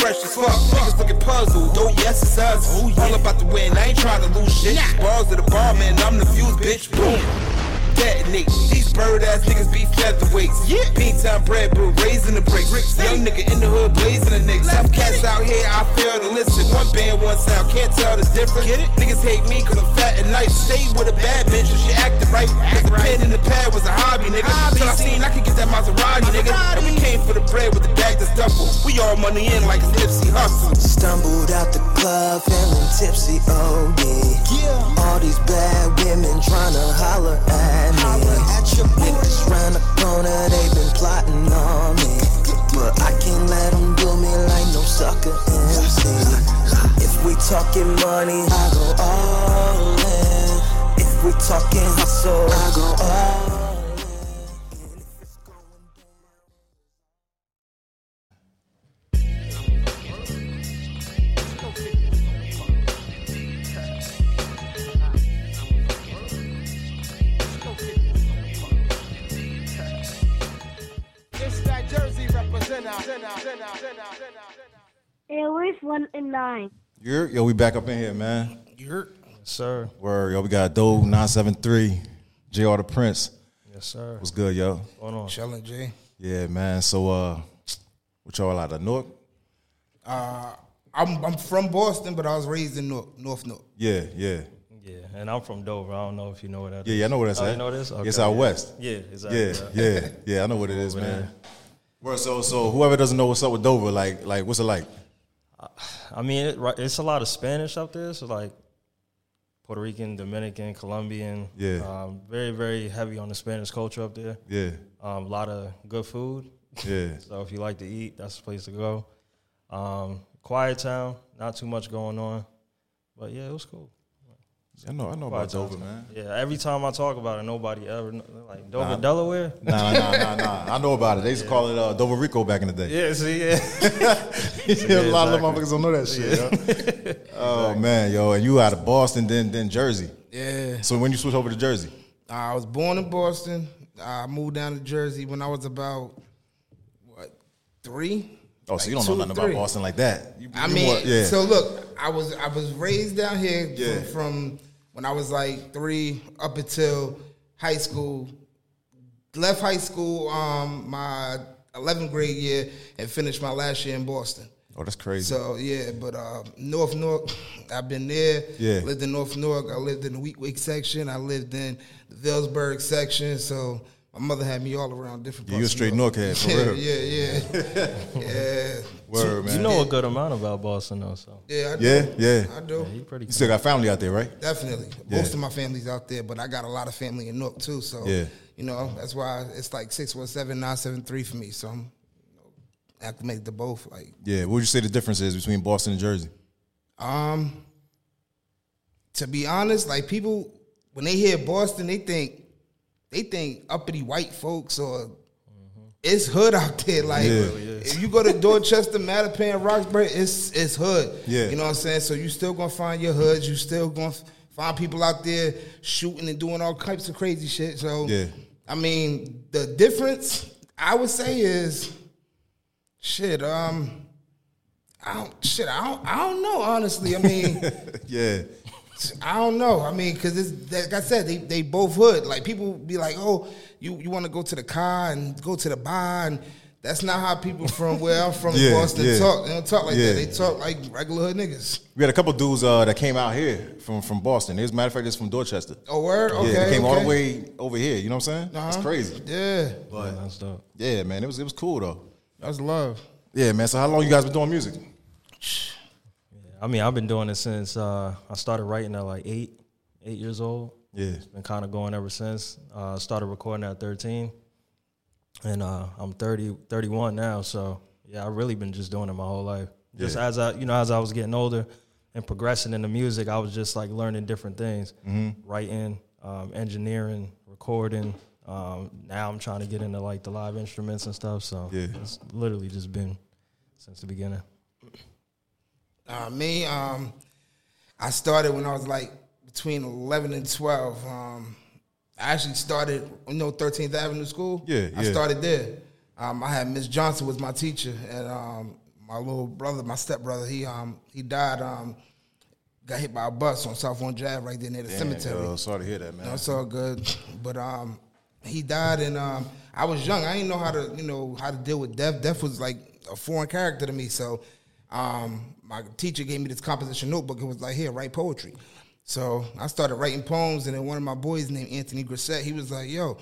fresh as fuck. Niggas looking puzzled, though yes it's us. Oh, All about the win, I ain't trying to lose shit. Balls to the bar, man, I'm the fuse, bitch. Boom detonate. These bird ass niggas be featherweights. Yeah. Pink time bread, but raising the bricks. Young nigga in the hood, blazing the niggas. Some cats out here, I feel to listen. One band, one sound, can't tell the difference. Get it? Niggas hate me cause I'm fat and nice. Stay with a bad bitch if she acted right. Cause the pen in the pad was a hobby, nigga. Till I seen I could get that Maserati, nigga. And we came for the bread with the bag that's duffel. We all money in like it's Nipsey Hustle. Stumbled out the club, feeling tipsy, oh yeah. All these bad women trying to holler at me. Niggas round the corner, they been plotting on me. But I can't let them do me like no sucker MC. If we talking money, I go all in. If we talking hustle, I go all in. Representative. AirWave 1 and 9. Yo, yo, we back up in here, man. You're Sir. Word, yo, we got Doe 973, JR the Prince. Yes, sir. What's good, yo? What's going on? chilling, Jay. Yeah, man. So, uh, what y'all out of Newark? Uh, I'm I'm from Boston, but I was raised in North North Newark. Yeah, yeah. Yeah, and I'm from Dover. I don't know if you know what that is. Yeah, yeah, I know what that's oh, at. You know this? It's Okay, out yeah. west. Yeah, exactly. Yeah, yeah, yeah. I know what it is, Over man. Well, so, so whoever doesn't know what's up with Dover, like, like, what's it like? I mean, it, it's a lot of Spanish up there. So like Puerto Rican, Dominican, Colombian. Yeah. Um, very, very heavy on the Spanish culture up there. Yeah, Um, a lot of good food. yeah, So if you like to eat, that's the place to go. Um, quiet town, not too much going on. But yeah, it was cool. I know, I know about Dover, man. Yeah, every time I talk about it, nobody ever kn- like Dover, Nah. Delaware. Nah, nah, nah, nah. I know about it. They used to call it uh, Dover Rico back in the day. Yeah, see, yeah. a lot of exactly. motherfuckers don't know that shit. Yo. oh man, yo, and you out of Boston, then then Jersey. Yeah. So when you switch over to Jersey, I was born in Boston. I moved down to Jersey when I was about what three. Oh, so you don't know nothing three. about Boston like that. You, I you mean, more- yeah, so look, I was I was raised down here Yeah. from, from when I was like three up until high school. Left high school um my 11th grade year and finished my last year in Boston. oh, that's crazy. So yeah, but uh, North Newark, I've been there. Yeah. lived in North Newark. I lived in the Weequahic section. I lived in the Vailsburg section. So my mother had me all around different. Parts you a straight Newark. Newark head, for yeah, real. yeah, yeah, yeah. Word, man. You know a good amount about Boston, though. So Yeah, I do. Yeah, yeah. I do. you pretty. You still got family out there, right? Definitely. Yeah. Most of my family's out there, but I got a lot of family in Newark too. So Yeah. you know that's why it's like six one seven nine seven three for me. So I'm you know, acclimated to both. Like Yeah. What would you say the difference is between Boston and Jersey? Um, to be honest, like people when they hear Boston, they think they think uppity white folks or it's hood out there. Like Yeah. if you go to Dorchester, Mattapan, Roxbury, it's it's hood. Yeah. you know what I'm saying. So you still gonna find your hoods. You still gonna find people out there shooting and doing all types of crazy shit. So Yeah. I mean, the difference I would say is shit. Um. I don't shit. I don't. I don't know. Honestly, I mean, Yeah. I don't know. I mean, because it's like I said, they they both hood. Like people be like, oh, you you want to go to the car and go to the bar, and that's not how people from where I'm from, Yeah, Boston, yeah. talk. They don't talk like Yeah. that. They talk like regular hood niggas. We had a couple dudes uh, that came out here from from Boston. As a matter of fact, it's from Dorchester. Oh, word. Okay. yeah, they came all the way over here. You know what I'm saying? That's Uh-huh. crazy. Yeah, Yeah, that's dope. Yeah, man, it was it was cool though. that's love. Yeah, man. So how long you guys been doing music? I mean, I've been doing it since uh, I started writing at like eight, eight years old. Yeah. It's been kind of going ever since. Uh, started recording at 13. And uh, I'm 30, 31 now. So, yeah, I've really been just doing it my whole life. Just Yeah. as I, you know, as I was getting older and progressing in the music, I was just like learning different things, writing, um, engineering, recording. Um, now I'm trying to get into like the live instruments and stuff. So, Yeah. it's literally just been since the beginning. Uh, me, um, I started when I was like between 11 and 12. Um, I actually started, you know, 13th Avenue School. Yeah, I yeah. started there. Um, I had Miss Johnson was my teacher, and um, my little brother, my stepbrother, he um he died um got hit by a bus on South One Drive right there near the Damn, cemetery. yo, sorry to hear that, man. No, all good. But um, he died, and um, I was young. I didn't know how to, you know, how to deal with death. Death was like a foreign character to me. So, um, my teacher gave me this composition notebook. It was like, here, write poetry. So I started writing poems, and then one of my boys named Anthony Grissett, he was like, yo.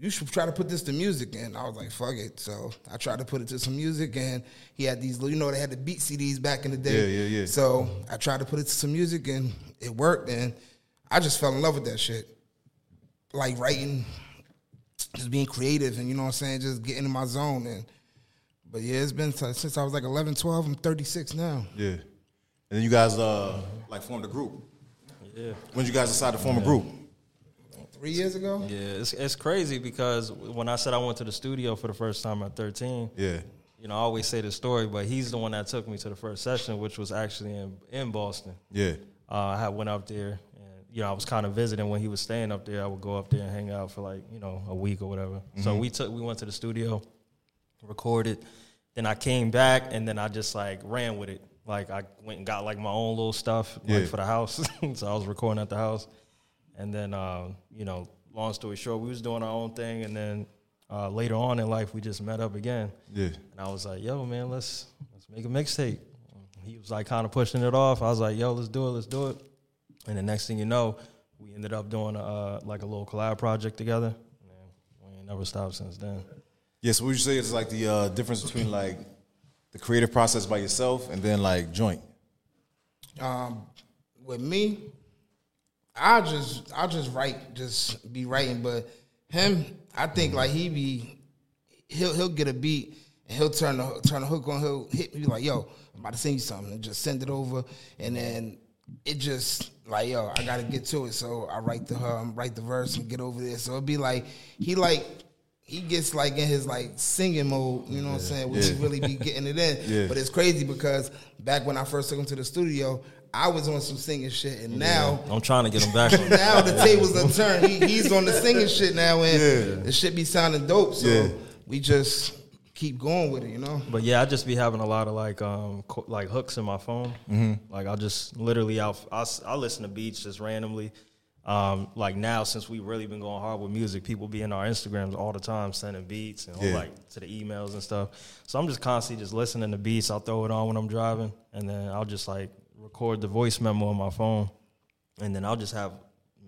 You should try to put this to music, and I was like, "Fuck it." So I tried to put it to some music, and he had these, little- you know, they had the beat CDs back in the day. Yeah, yeah, yeah. So I tried to put it to some music, and it worked, and I just fell in love with that shit like writing, just being creative and you know what I'm saying, just getting in my zone and but yeah, it's been t- since I was like 11, 12, I'm 36 now. yeah. And then you guys uh like formed a group. Yeah. When did you guys decide to form a group? Three years ago? Yeah, it's it's crazy because when I said I went to the studio for the first time at 13, Yeah. you know, I always say the story, but he's the one that took me to the first session, which was actually in in Boston. Yeah. Uh, I had went up there, and you know, I was kind of visiting when he was staying up there. I would go up there and hang out for like you know a week or whatever. So we took we went to the studio, recorded. Then I came back, and then I just like ran with it. Like I went and got like my own little stuff Yeah. like for the house. so I was recording at the house, and then um, you know, long story short, we was doing our own thing, and then uh, later on in life, we just met up again. Yeah. And I was like, "Yo, man, let's let's make a mixtape." He was like kind of pushing it off. I was like, "Yo, let's do it, let's do it." And the next thing you know, we ended up doing uh, like a little collab project together. And we ain't never stopped since then. Yeah, so what would you say is like the uh, difference between like the creative process by yourself and then like joint? Um, with me, I just I just write, just be writing. But him, I think like he be he'll he'll get a beat and he'll turn the turn the hook on. He'll hit me like, "Yo, I'm about to send you something," and just send it over, and then it just like, "Yo, I gotta get to it." So I write the um, write the verse and get over there. So it'd be like he like. He gets like in his like singing mode, you know what I'm saying? Where he really be getting it in. Yeah. But it's crazy because back when I first took him to the studio, I was on some singing shit, and now I'm trying to get him back. now the tables are turned. He, he's on the singing shit now, and Yeah. the shit be sounding dope. So Yeah. we just keep going with it, you know. But yeah, I just be having a lot of like um co- like hooks in my phone. Mm-hmm. Like Like I'll just literally I'll, I'll I'll listen to beats just randomly. Um, like now since we really been going hard with music, people be in our Instagrams all the time sending beats and all, Yeah. like to the emails and stuff. So I'm just constantly just listening to beats. I'll throw it on when I'm driving, and then I'll just like record the voice memo on my phone, and then I'll just have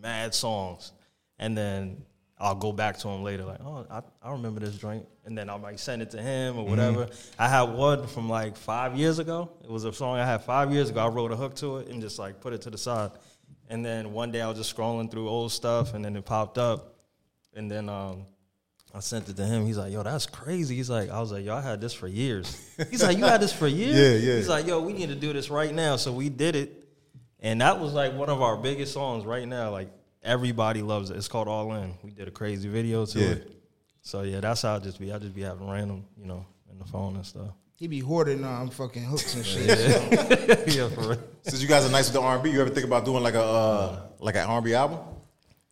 mad songs, and then I'll go back to him later, like, oh, I, I remember this joint, and then I might send it to him or whatever. I had one from like five years ago. It was a song I had five years ago. I wrote a hook to it and just like put it to the side, and then one day I was just scrolling through old stuff, and then it popped up, and then um, I sent it to him. He's like, "Yo, that's crazy." He's like, "I was like, yo, I had this for years." He's like, "You had this for years?" Yeah, yeah. He's like, "Yo, we need to do this right now." So we did it, and that was like one of our biggest songs right now. Like everybody loves it. It's called All In. We did a crazy video to Yeah. it. So yeah, that's how I just be. I just be having random, you know, in the phone and stuff. He be hoarding um fucking hooks and shit. yeah, for real. since you guys are nice with the R and B, you ever think about doing like a uh, like an R and B album?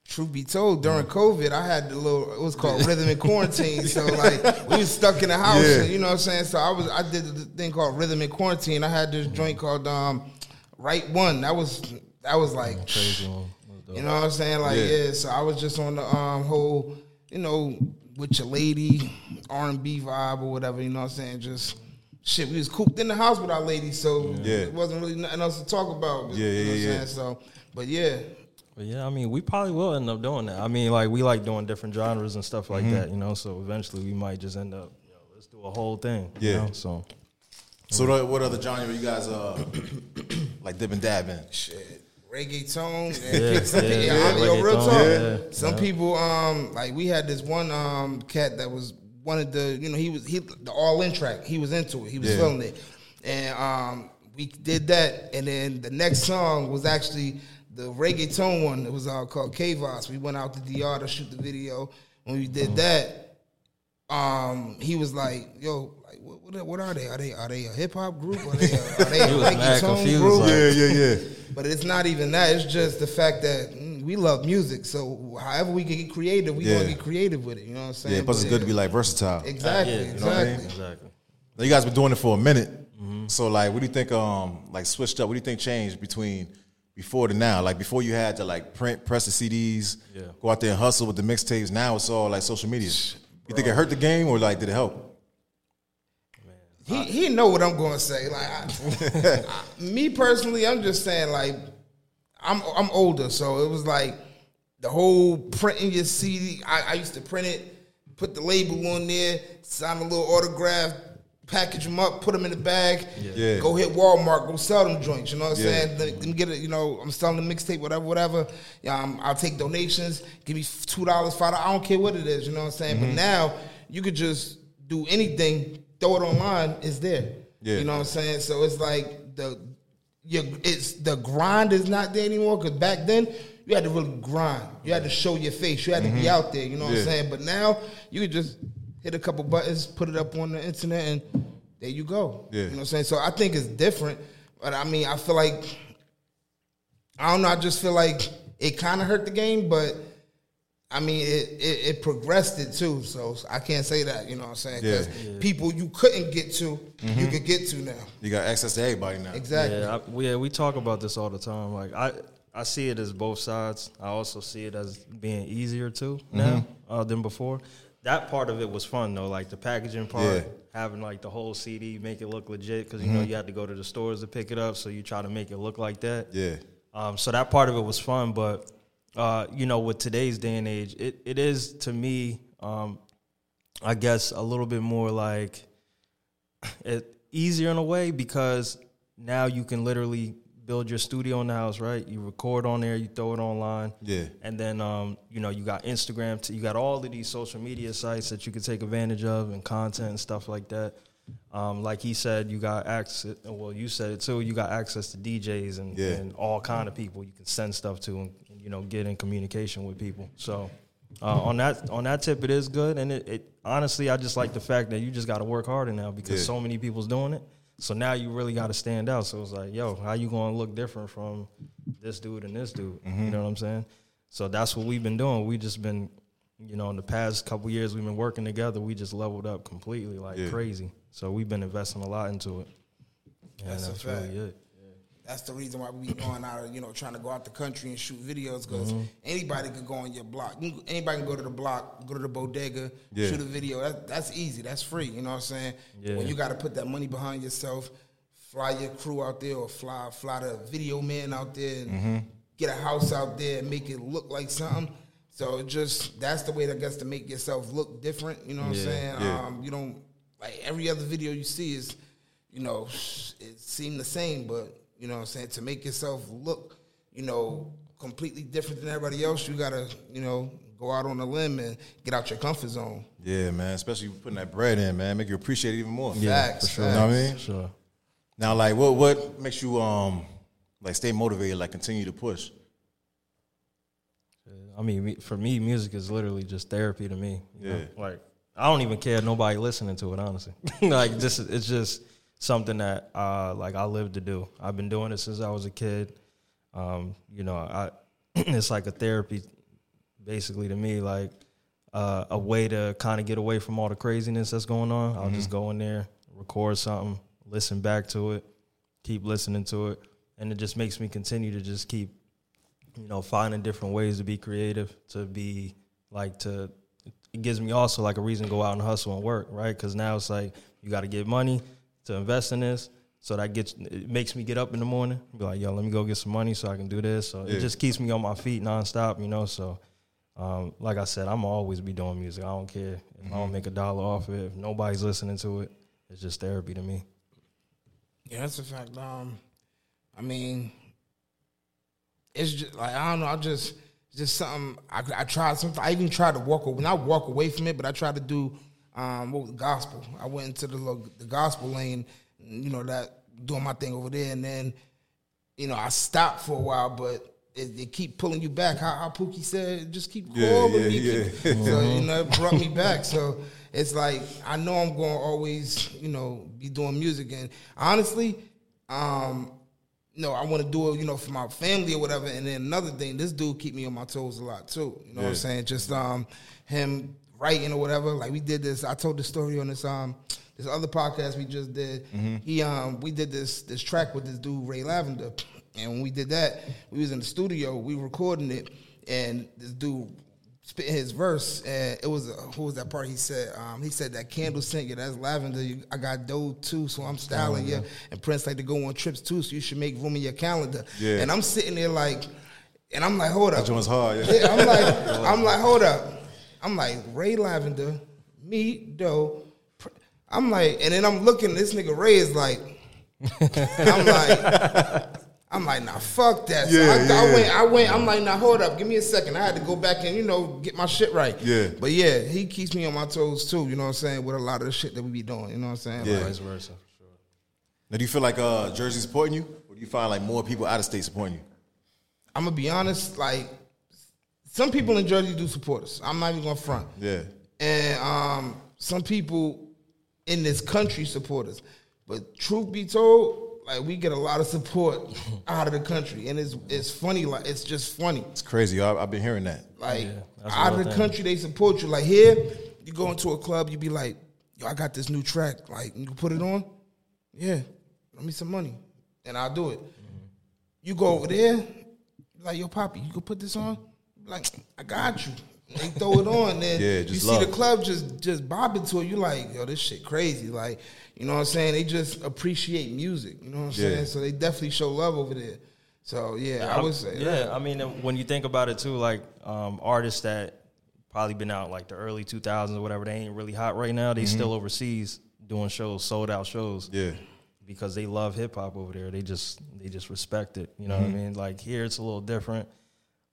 Truth be told, during COVID, I had the little it was called rhythm in quarantine. So like we was stuck in the house, Yeah. you know what I'm saying? So I was I did the thing called rhythm in quarantine. I had this joint called um Right One. That was that was like Crazy one. That was dope. You know what I'm saying? Like, Yeah. yeah. so I was just on the um whole, you know, with your lady R and B vibe or whatever. You know what I'm saying? Just shit. We was cooped in the house with our lady, so Yeah. it wasn't really nothing else to talk about. Yeah, you know yeah, what I'm yeah. saying? So, but yeah, But yeah, I mean, we probably will end up doing that. I mean, like we like doing different genres and stuff Mm-hmm. like that, you know. So eventually, we might just end up, yo, let's do a whole thing. you Yeah. know? So So what- what other genre you guys uh like dip and dab in? shit. Reggaeton and Yeah, pick some yeah, people- yeah, real talk. yeah, Some yeah. people, um, like we had this one um cat that was wanted the, you know, he was he the all in track. He was into it. He was Yeah. feeling it, and um, we did that. And then the next song was actually the reggaeton one. It was uh, called Kavos. We went out to DR to shoot the video. When we did that, um, he was like, "Yo, like, what, what, what are they? Are they are they a hip hop group? Are they a, are they a He was mad reggaeton group?" like- Yeah, yeah, yeah. But it's not even that. It's just the fact that mm, we love music. So however we can get creative, we Yeah. gonna get creative with it. You know what I'm saying? Yeah, plus it's good to be like versatile. exactly, yeah, exactly. exactly. Now, you guys been doing it for a minute. So like, what do you think? Um, like switched up. What do you think changed between before to now? Like before, you had to like print, press the CDs, Yeah. go out there and hustle with the mixtapes. Now it's all like social media. You think it hurt the game or like did it help? He he know what I'm going to say. Like I, I- me personally, I'm just saying like I'm I'm older, so it was like the whole printing your CD. I, I used to print it, put the label on there, sign a little autograph, package them up, put them in the bag. Yeah. Go hit Walmart, go sell them joints. You know what I'm Yeah. saying? Let them get it. You know, I'm selling the mixtape, whatever, whatever. Yeah, um, I'll take donations. Give me two dollars, five. dollars. I don't care what it is. You know what I'm saying? Mm-hmm. But now you could just do anything, throw it online. It's there. Yeah. You know what I'm saying? So it's like the your it's the grind is not there anymore because back then you had to really grind. You had to show your face. You had to be mm-hmm. out there. You know what Yeah. I'm saying? But now you could just hit a couple buttons, put it up on the internet, and there you go. Yeah. You know what I'm saying? So I think it's different. But I mean, I feel like I don't know. I just feel like it kind of hurt the game, but I mean, it, it it progressed it too. So I can't say that. You know what I'm saying? Because Yeah. people you couldn't get to, you could get to now. You got access to everybody now. Exactly. Yeah, I, we, yeah, we talk about this all the time. Like I, I see it as both sides. I also see it as being easier too now uh, than before. That part of it was fun though, like the packaging part, Yeah. having like the whole CD, make it look legit because you know you had to go to the stores to pick it up, so you try to make it look like that. Yeah. Um, so that part of it was fun, but uh, you know, with today's day and age, it, it is to me, um, I guess, a little bit more like it easier in a way because now you can literally build your studio in the house, right? You record on there, you throw it online, Yeah. and then um, you know you got Instagram, t- you got all of these social media sites that you can take advantage of and content and stuff like that. Um, like he said, you got access. Well, you said it too. You got access to DJs and, Yeah. and all kind of people you can send stuff to and you know get in communication with people. So uh, on that on that tip, it is good. And it, it honestly, I just like the fact that you just got to work harder now because Yeah. so many people's doing it. So now you really got to stand out. So it's like, yo, how you to look different from this dude and this dude? Mm-hmm. You know what I'm saying? So that's what we've been doing. We just been, you know, in the past couple years we've been working together. We just leveled up completely like Yeah. crazy. So we've been investing a lot into it. And That's that's, a fact. really it. That's the reason why we be going out, of, you know, trying to go out the country and shoot videos because Mm-hmm. anybody could go on your block. Anybody can go to the block, go to the bodega, Yeah. shoot a video. That, that's easy. That's free. You know what I'm saying? Yeah. When you got to put that money behind yourself, fly your crew out there or fly fly the video man out there and Mm-hmm. get a house out there and make it look like something. So just that's the way that gets to make yourself look different. You know what Yeah. I'm saying? Yeah. Um, you don't like every other video you see is, you know, it seemed the same, but you know what I'm saying? To make yourself look, you know, completely different than everybody else, you gotta, you know, go out on a limb and get out your comfort zone. Yeah, man. Especially putting that bread in, man. Make you appreciate it even more. Facts, You know what I mean? facts. Sure. Now, like, what what makes you um like stay motivated, like continue to push? I mean, for me, music is literally just therapy to me. you know? Yeah. Like I don't even care nobody listening to it. Honestly, like this, it's just something that uh, like I live to do. I've been doing it since I was a kid. Um, you know, I it's like a therapy, basically to me, like uh, a way to kind of get away from all the craziness that's going on. I'll just go in there, record something, listen back to it, keep listening to it, and it just makes me continue to just keep you know, finding different ways to be creative, to be like to. It gives me also like a reason to go out and hustle and work, right? Because now it's like you got to get money to invest in this, so that gets it makes me get up in the morning, be like, yo, let me go get some money so I can do this. So Yeah. it just keeps me on my feet nonstop, you know. So, um, like I said, I'm always be doing music. I don't care if I don't make a dollar off it. If nobody's listening to it, it's just therapy to me. Yeah, that's a fact. Um, I mean, it's just like I don't know. I just just something. I, I tried something. I even tried to walk away, not walk away from it, but I tried to do um, what was the gospel. I went into the the gospel lane, you know that doing my thing over there, and then you know I stopped for a while, but. It, it keep pulling you back. How, how Pookie said, just keep Yeah, calling yeah, me. yeah. keep- So you know, it brought me back. So it's like I know I'm going to always, you know, be doing music. And honestly, um, no, I want to do it, you know, for my family or whatever. And then another thing, this dude keep me on my toes a lot too. You know what I'm saying? Just um, him writing or whatever. Like we did this. I told the story on this um this other podcast we just did. He um we did this this track with this dude Ray Lavender, and when we did that, we was in the studio, we recording it, and this dude spit his verse, and it was uh, who was that part? He said um he said that candle scent, yeah, that's lavender. You, I got dough too, so I'm styling you. And Prince like to go on trips too, so you should make room in your calendar. Yeah. And I'm sitting there like, and I'm like, hold up. That joint's hard. Yeah. Yeah, I'm like, I'm like, hold up. I'm like Ray Lavender, me, Doe. I'm like, and then I'm looking. This nigga Ray is like, I'm like, I'm like, nah, fuck that. So Yeah, I, I yeah. went, I went. I'm like, nah, hold up, give me a second. I had to go back and you know get my shit right. Yeah. But yeah, he keeps me on my toes too. You know what I'm saying? With a lot of the shit that we be doing. You know what I'm saying? Yeah. Like, Vice versa. Sure. Now, do you feel like uh, Jersey supporting you, or do you find like more people out of state supporting you? I'm gonna be honest. Like, some people in Jersey do support us. I'm not even gonna front. Yeah. and um, some people in this country support us. But truth be told, like we get a lot of support out of the country, and it's it's funny. Like it's just funny. It's crazy. I, I've been hearing that. Like that's a out of the thing. country, they support you. Like here, you go into a club, you be like, "Yo, I got this new track. Like, you can put it on. Yeah, let me some money, and I'll do it." You go over there, like, "Yo, Poppy, you can put this on." Like, I got you. They throw it on, then Yeah, you see the love. club just just bobbing to it. You like, yo, this shit crazy. Like, you know what I'm saying? They just appreciate music. You know what I'm Yeah. saying? So they definitely show love over there. So yeah, I would say yeah. that. I mean, when you think about it too, like um, artists that probably been out like the early 2000s or whatever, they ain't really hot right now. They still overseas doing shows, sold out shows. Yeah. because they love hip hop over there. They just they just respect it. You know what I mean? Like here, it's a little different.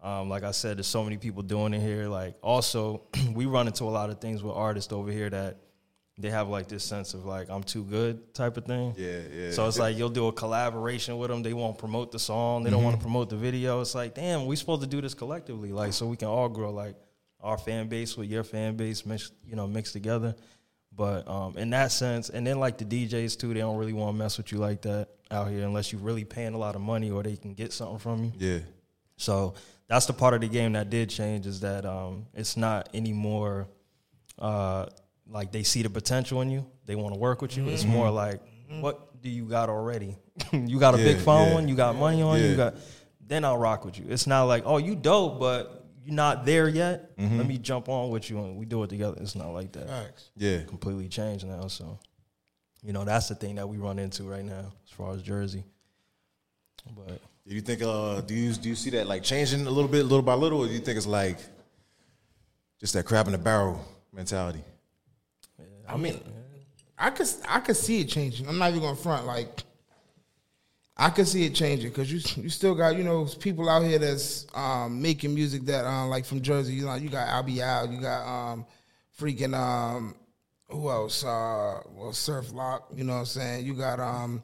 Um, like I said, there's so many people doing it here. Like also, we run into a lot of things with artists over here that they have like this sense of like I'm too good type of thing. Yeah, yeah. So it's like you'll do a collaboration with them. They won't promote the song. They don't want to promote the video. It's like, damn, we supposed to do this collectively, like so we can all grow. Like our fan base with your fan base, mix, you know, mixed together. But um, in that sense, and then like the DJs too, they don't really want to mess with you like that out here unless you're really paying a lot of money or they can get something from you. Yeah. So that's the part of the game that did change is that um, it's not anymore uh, like they see the potential in you. They want to work with you. It's more like, what do you got already? you got a big phone. yeah. You got money on you. Yeah. You got. Then I'll rock with you. It's not like, oh, you dope, but you're not there yet. Mm-hmm. Let me jump on with you and we do it together. It's not like that. Facts. Yeah. Completely changed now. So, you know, that's the thing that we run into right now as far as Jersey. But Do you think? Uh, do you do you see that like changing a little bit, little by little, or do you think it's like just that crab in the barrel mentality? I mean, I could I could see it changing. I'm not even gonna front like. I could see it changing because you you still got you know people out here that's um, making music that uh, like from Jersey. You know you got Albee Al, you got um, freaking um, who else? Uh, well, Surf Lock. You know what I'm saying? You got um,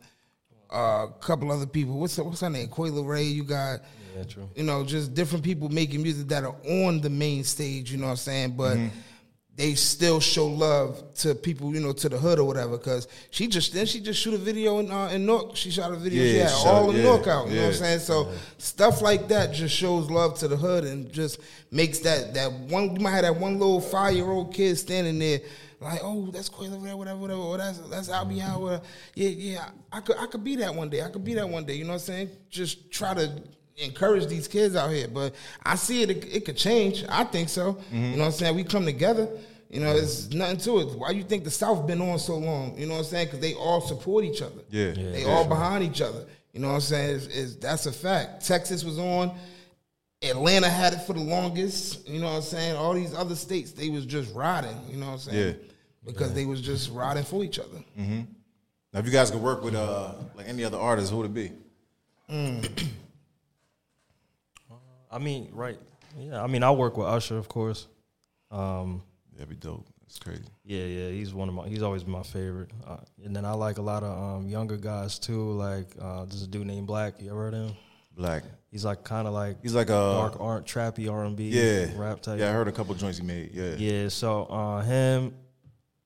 a couple other people. What's what's her name? Coi Leray. You got yeah, true. you know, just different people making music that are on the main stage, you know what I'm saying? But mm-hmm. They still show love to people, you know, to the hood or whatever. Cause she just then she just shoot a video in uh, in Newark. She shot a video. she Yeah, had she shot- all in yeah, out. You know what I'm saying? So stuff like that just shows love to the hood and just makes that that one. You might have that one little five year old kid standing there. Like oh that's Coi Leray, whatever whatever or that's that's Albee Al whatever. yeah yeah I could I could be that one day I could be that one day you know what I'm saying just try to encourage these kids out here. But I see it, it, it could change. I think so. You mm-hmm. know what I'm saying? We come together. You know, there's mm-hmm. nothing to it. Why you think the South been on so long? You know what I'm saying? Because they all support each other. Yeah. They Yeah. all behind each other. You know what I'm saying? Is that's a fact. Texas was on. Atlanta had it for the longest. You know what I'm saying? All these other states, they was just riding. You know what I'm saying? Yeah. Because they was just riding for each other. Mm-hmm. Now, if you guys could work with uh like any other artist, who would it be? Mm. I mean, right? Yeah, I mean, I work with Usher, of course. Um, That'd be dope. That's crazy. yeah, yeah, he's one of my. He's always been my favorite. Uh, and then I like a lot of um, younger guys too. Like uh, there's a dude named Black. You ever heard of him? Black. He's like kind of like He's like a dark art, trappy R and B, yeah rap type. Yeah, I heard a couple joints he made. Yeah. Yeah, so uh, him.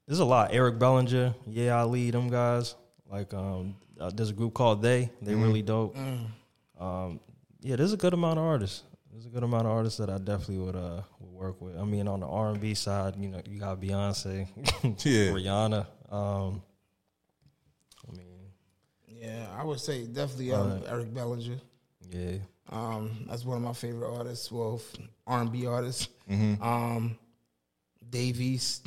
There's a lot. Eric Bellinger, yeah, Ali, them guys. Like, um, uh, there's a group called They. They really dope. Um, yeah, there's a good amount of artists there's a good amount of artists that I definitely would uh would work with. I mean, on the R and B side, you know, you got Beyonce, yeah. Rihanna. Um, I mean, yeah, I would say definitely um, uh, Eric Bellinger. Yeah, um, that's one of my favorite artists. Well, R and B artists. Mm-hmm. Um, Davies.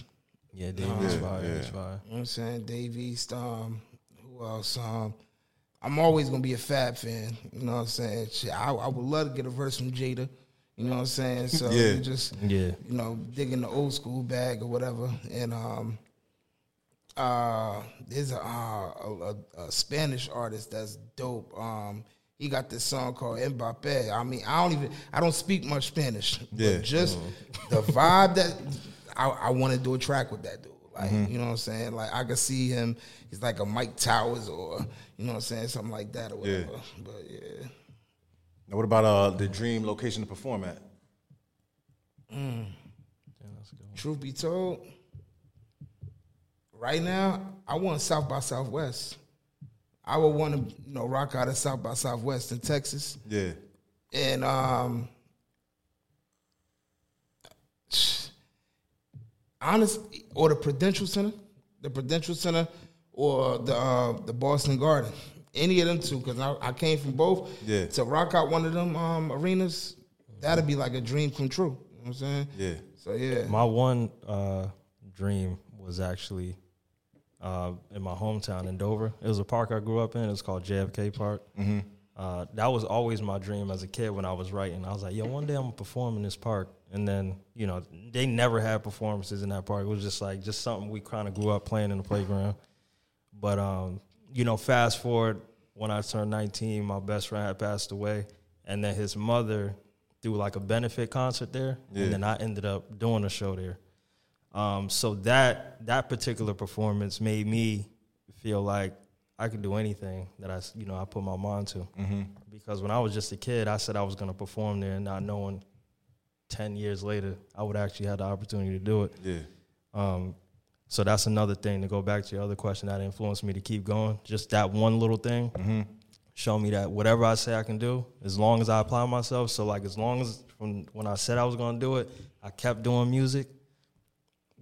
Yeah, Davies. Um, yeah, fire, yeah. fire. You know what I'm saying Davies. Um, who else? Um, I'm always gonna be a Fab fan. You know what I'm saying? Shit, I, I would love to get a verse from Jada. You know what I'm saying? So Yeah. just Yeah. you know, digging the old school bag or whatever. And um, uh, there's a, uh, a, a, a Spanish artist that's dope. Um, he got this song called Mbappe. I mean, I don't even, I don't speak much Spanish, Yeah. but just the vibe that I, I want to do a track with that dude. Like, Mm-hmm. you know what I'm saying? Like, I could see him. He's like a Mike Towers or, you know what I'm saying? Something like that or Yeah. whatever. But yeah. Now, what about uh the dream location to perform at? Truth be told, right now, I want South by Southwest. I would want to, you know, rock out of South by Southwest in Texas. Yeah. And um honest or the Prudential Center, the Prudential Center or the uh, the Boston Garden. Any of them two, because I, I came from both. Yeah. To rock out one of them um, arenas, that'd be like a dream come true. You know what I'm saying? Yeah. So yeah. My one uh, dream was actually uh, in my hometown in Dover. It was a park I grew up in. It was called JFK Park. Mm-hmm. Uh, that was always my dream as a kid when I was writing. I was like, yo, one day I'm gonna perform in this park. And then, you know, they never had performances in that park. It was just like just something we kind of grew up playing in the playground. But um, you know, fast forward when I turned 19, my best friend had passed away, and then his mother threw like a benefit concert there, Yeah. and then I ended up doing a show there. Um, so that that particular performance made me feel like I could do anything that I, you know, I put my mind to. Because when I was just a kid, I said I was going to perform there, and not knowing ten years later I would actually have the opportunity to do it. Yeah. Um, so that's another thing to go back to your other question that influenced me to keep going. Just that one little thing, show me that whatever I say I can do, as long as I apply myself. So like as long as from when I said I was going to do it, I kept doing music,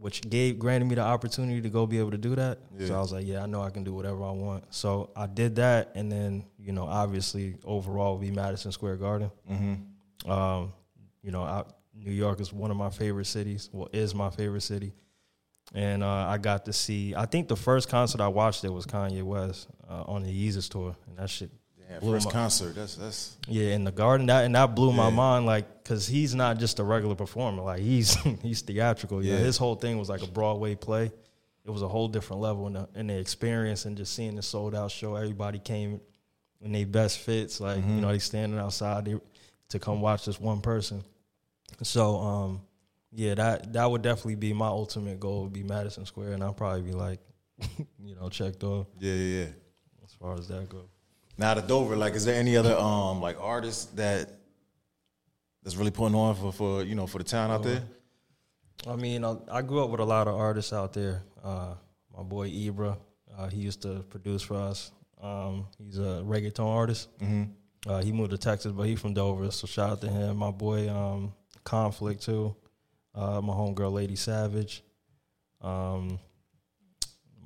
which gave granted me the opportunity to go be able to do that. So I was like, yeah, I know I can do whatever I want. So I did that, and then you know, obviously overall, would be Madison Square Garden. Um, you know, I, New York is one of my favorite cities. Well, is my favorite city, and uh, I got to see. I think the first concert I watched there was Kanye West uh, on the Yeezus tour, and that shit. Yeah, blew first my- concert. That's that's yeah, in the garden, that and that blew my mind, like, cause he's not just a regular performer, like he's he's theatrical. Yeah, Yeah. his whole thing was like a Broadway play. It was a whole different level in the in the experience and just seeing the sold out show. Everybody came in their best fits, like you know they standing outside they, to come watch this one person. So um, yeah, that that would definitely be my ultimate goal. Would be Madison Square, and I'll probably be like, you know, checked off yeah, yeah, yeah. as far as that goes. Now to Dover, like, is there any other um like artists that that's really putting on for for you know for the town out there? I mean, I, I grew up with a lot of artists out there. Uh, my boy Ibra, uh, he used to produce for us. Um, he's a reggaeton artist. Uh, he moved to Texas, but he's from Dover, so shout out to him. My boy um, Conflict too. Uh, my homegirl Lady Savage. Um,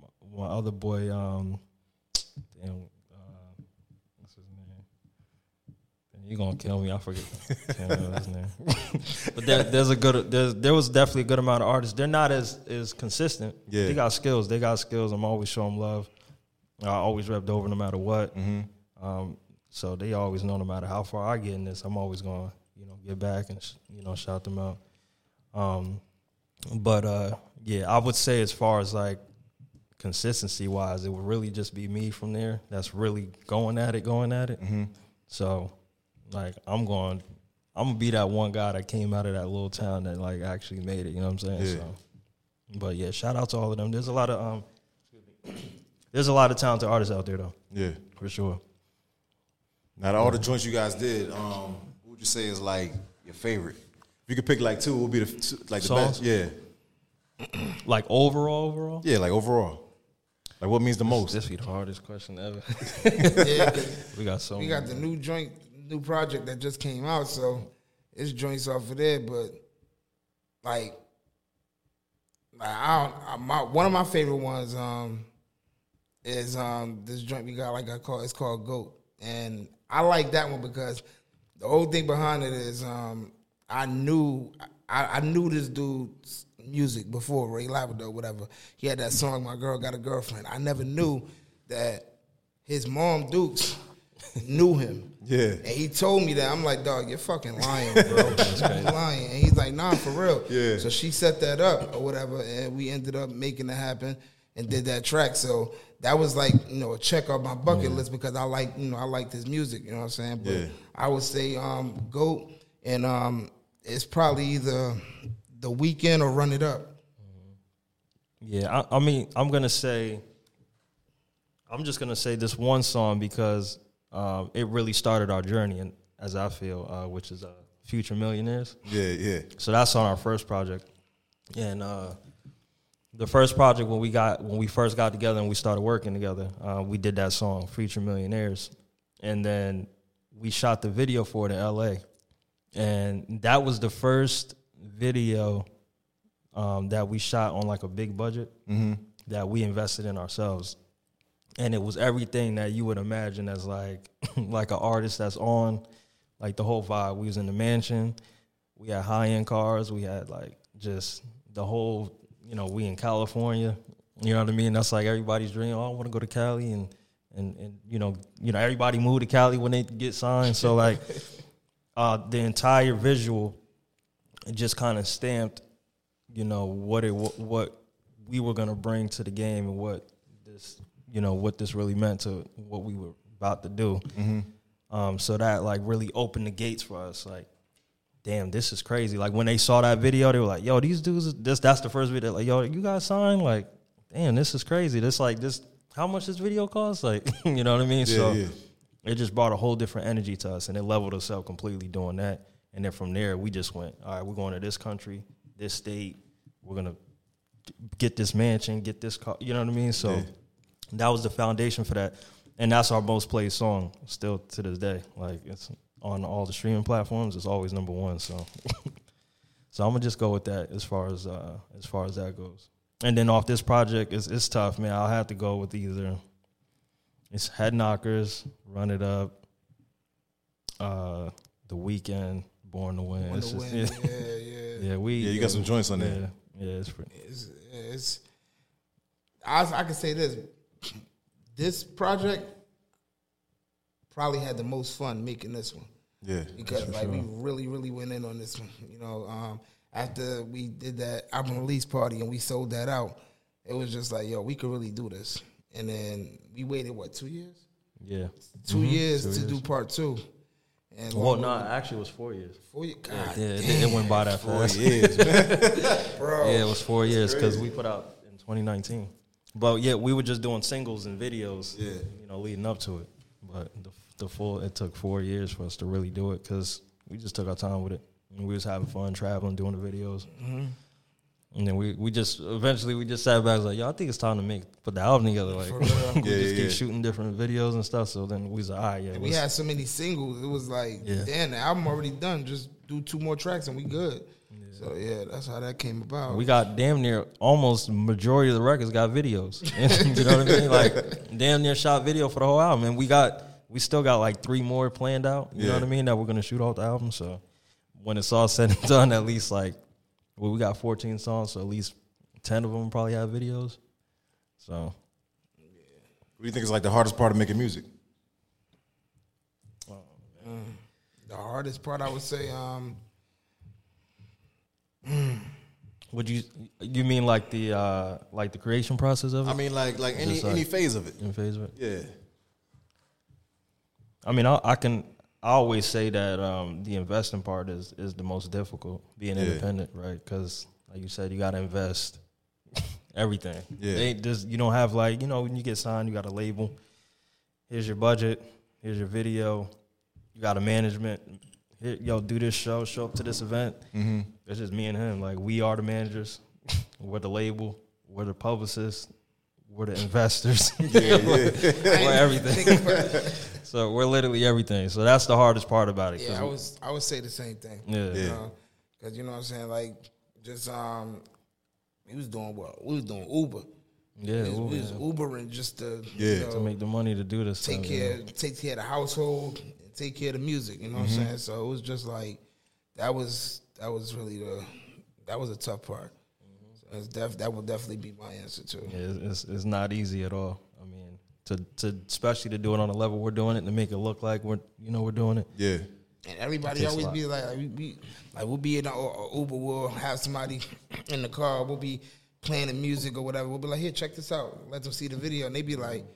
my, my other boy, um, damn, uh, what's his name? You gonna kill me? I forget. But there, there's a good. There's, there was definitely a good amount of artists. They're not as as consistent. Yeah. they got skills. They got skills. I'm always showing love. I always repped over no matter what. Um, so they always know no matter how far I get in this, I'm always going to you know get back and sh- you know shout them out. Um, but uh, yeah, I would say as far as like consistency wise, it would really just be me from there. That's really going at it, going at it. So like I'm going, I'm gonna be that one guy that came out of that little town that like actually made it. You know what I'm saying? Yeah. So, but yeah, shout out to all of them. There's a lot of um, there's a lot of talented artists out there though, Yeah. for sure. Now to all the joints you guys did, um, what would you say is like your favorite? If you could pick like two, what would be the two, like the Songs? best? Yeah. Like overall, overall. Yeah, like overall. Like what means the most? This be the hardest question ever. Yeah, 'cause we got so we got the new joint, new project that just came out, so it's joints off of there. But like, like I don't, I, my one of my favorite ones, um, is um this joint we got like I call it's called Goat, and I like that one because the whole thing behind it is um I knew I, I knew this dude's music before Ray Lavender, whatever. He had that song "My Girl Got a Girlfriend." I never knew that his mom Dukes knew him. Yeah. And he told me that. I'm like, dog, you're fucking lying, bro. you're lying. And he's like, nah, for real. Yeah. So she set that up or whatever, and we ended up making it happen and did that track. So that was like, you know, a check off my bucket list because I like, you know, I like this music, you know what I'm saying? But Yeah. I would say um GOAT and um it's probably either the weekend or run it up. Yeah, I, I mean, I'm gonna say, I'm just gonna say this one song because um, it really started our journey, and as I feel, uh, which is uh, "Future Millionaires." Yeah, yeah. So that's on our first project, and uh, the first project when we got when we first got together and we started working together, uh, we did that song "Future Millionaires," and then we shot the video for it in L.A. And that was the first video um, that we shot on like a big budget that we invested in ourselves, and it was everything that you would imagine as like like an artist that's on like the whole vibe. We was in the mansion, we had high end cars, we had like just the whole you know we in California. You know what I mean? That's like everybody's dream. Oh, I want to go to Cali and. And, and you know you know everybody moved to Cali when they get signed so like uh, the entire visual just kind of stamped you know what it what we were gonna bring to the game and what this you know what this really meant to what we were about to do. Um, so that like really opened the gates for us. Like, damn, this is crazy. Like when they saw that video, they were like, "Yo, these dudes, this that's the first video. Like, yo, you guys signed? Like, damn, this is crazy. This like this. How much this video cost? Like, you know what I mean? so yeah. it just brought a whole different energy to us, and it leveled us up completely doing that. And then from there, we just went, all right, we're going to this country, this state. We're gonna get this mansion, get this car. You know what I mean? So that was the foundation for that, and that's our most played song still to this day. Like it's on all the streaming platforms. It's always number one. So, so I'm gonna just go with that as far as uh, as far as that goes. And then off this project, it's it's tough, man. I'll have to go with either it's Head Knockers, Run It Up, uh, The Weekend, Born to Win. On It's the just- win. yeah, Yeah, yeah. yeah, we Yeah, you got some joints on yeah, there. Yeah, it's pretty. It's, it's I, I can say this. This project probably had the most fun making this one Yeah. because like we really really went in on this one. You know, um, after we did that album release party and we sold that out, it was just like yo, we could really do this. And then we waited what two years? Yeah. 2 years to do part two. And Well, long- no, actually, it was four years. four years. God, Yeah, it, it went by that fast. years, man. bro. Yeah, it was four years because we put out in 2019. But yeah, we were just doing singles and videos, Yeah. you know, leading up to it. But the, the full, it took four years for us to really do it because we just took our time with it. And we was having fun traveling, doing the videos. Mm-hmm. And then we, we just eventually we just sat back and was like, yo, I think it's time to make put the album together. Like For we real. just Yeah, yeah, keep shooting different videos and stuff. So then we was like, all right, yeah, we had so many singles. It was like, Yeah. damn, the album already done. Just do two more tracks and we good. So yeah, that's how that came about. We got damn near almost majority of the records got videos. you know what I mean? Like damn near shot video for the whole album. And we got we still got like three more planned out. You know what I mean? That we're gonna shoot off the album. So when it's all said and done, at least like well, we got 14 songs, so at least 10 of them probably have videos. So What do you think is like the hardest part of making music? the hardest part, I would say, um, would you you mean like the uh like the creation process of it? I mean, like like any like- any phase of it. in phase of it? Yeah. I mean, I, I can. I always say that um, the investing part is is the most difficult, being Yeah. independent, right? Because like you said, you got to invest everything. Yeah. Ain't just you don't have like you know when you get signed, you got a label. Here's your budget. Here's your video. You got a management. Here, yo, do this show. Show up to this event. Mm-hmm. It's just me and him. Like we are the managers. we're the label. We're the publicists. We're the investors. we're everything. So we're literally everything. So that's the hardest part about it. yeah, I we- was, I would say the same thing. yeah. You Yeah. know, because you know what I'm saying, like just um, he was doing what we was doing Uber. Yeah, we was, Uber, we was yeah. Ubering just to Yeah. you know, to make the money to do this. take stuff, you know. care take care of the household, and take care of the music. You know what Mm-hmm. I'm saying? So it was just like that was that was really the that was a tough part. So def, that would definitely be my answer too. Mm-hmm. Yeah, it's, it's it's not easy at all. I mean, to to especially to do it on the level we're doing it to make it look like we're you know we're doing it. Yeah. And everybody always be like, like we, we like we'll be in a, a Uber, we'll have somebody in the car, we'll be playing the music or whatever. We'll be like, here, check this out. Let them see the video, and they be like, "Fuck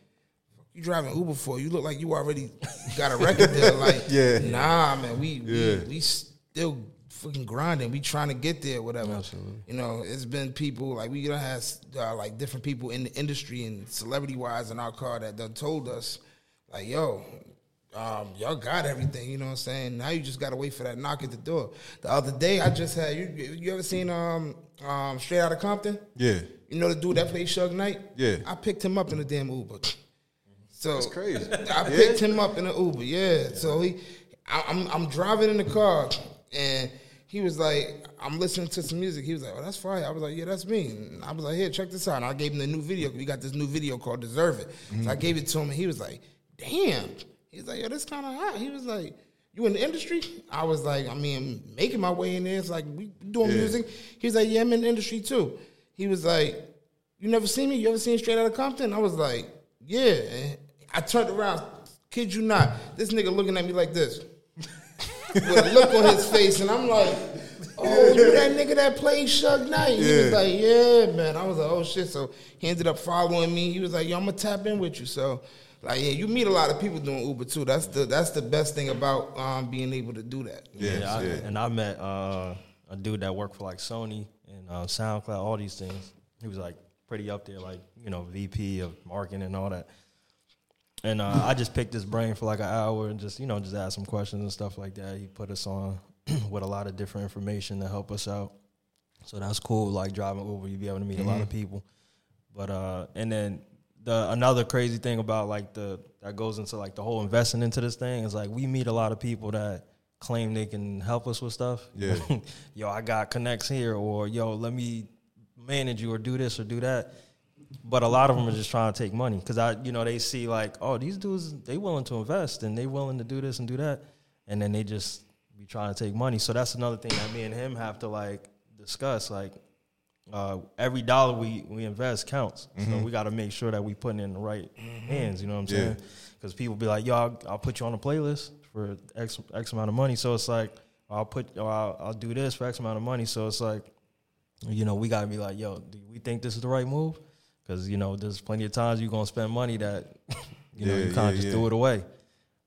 you driving Uber for? You look like you already got a record deal." Like, Yeah. nah, man, we Yeah. we, we still fucking grinding. We trying to get there, whatever. Absolutely. You know, it's been people like we done had uh, like different people in the industry and celebrity wise in our car that done told us, like, yo, um, y'all got everything, you know what I'm saying? Now you just gotta wait for that knock at the door. The other day I just had you you ever seen um um Straight Outta Compton? Yeah. You know the dude that played Suge Knight? Yeah. I picked him up in a damn Uber. So That's crazy. I picked him up in an Uber. Yeah. So he, I, I'm I'm driving in the car, and he was like, I'm listening to some music. He was like, Oh, that's fire. I was like, Yeah, that's me. And I was like, Here, check this out. And I gave him the new video. We got this new video called Deserve It. So I gave it to him, and he was like, Damn. He's like, Yo, this kind of hot. He was like. You in the industry? I was like, I mean, making my way in there. It's like we doing Yeah. music. He was like, Yeah, I'm in the industry too. He was like, You never seen me? You ever seen Straight Outta Compton? I was like, Yeah. And I turned around, kid you not, this nigga looking at me like this. With a look on his face, and I'm like, Oh, you that nigga that played Suge Knight. He was like, Yeah, man. I was like, Oh shit. So he ended up following me. He was like, Yo, I'm gonna tap in with you. So like yeah, you meet a lot of people doing Uber too. That's the that's the best thing about um, being able to do that. Yes, I, yeah. And I met uh, a dude that worked for like Sony and uh, SoundCloud, all these things. He was like pretty up there, like you know VP of marketing and all that. And uh, I just picked his brain for like an hour and just you know just asked some questions and stuff like that. He put us on with a lot of different information to help us out. So that's cool. Like driving Uber, you be able to meet a lot of people. But uh, and then the another crazy thing about like the that goes into like the whole investing into this thing is like we meet a lot of people that claim they can help us with stuff. Yeah. yo, I got connects here, or yo, let me manage you or do this or do that. But a lot of them are just trying to take money because I, you know, they see like, oh, these dudes they willing to invest and they willing to do this and do that, and then they just be trying to take money. So that's another thing that me and him have to like discuss. Like uh, every dollar we, we invest counts. So we got to make sure that we putting it in the right hands. You know what I'm Mm-hmm. Yeah. saying? Because people be like, "Yo, I'll, I'll put you on a playlist for X X amount of money." So it's like, I'll put, or I'll, I'll do this for X amount of money. So it's like, you know, we got to be like, "Yo, do we think this is the right move?" Because you know, there's plenty of times you're gonna spend money that, you know, Yeah, you can't yeah, just yeah. throw it away.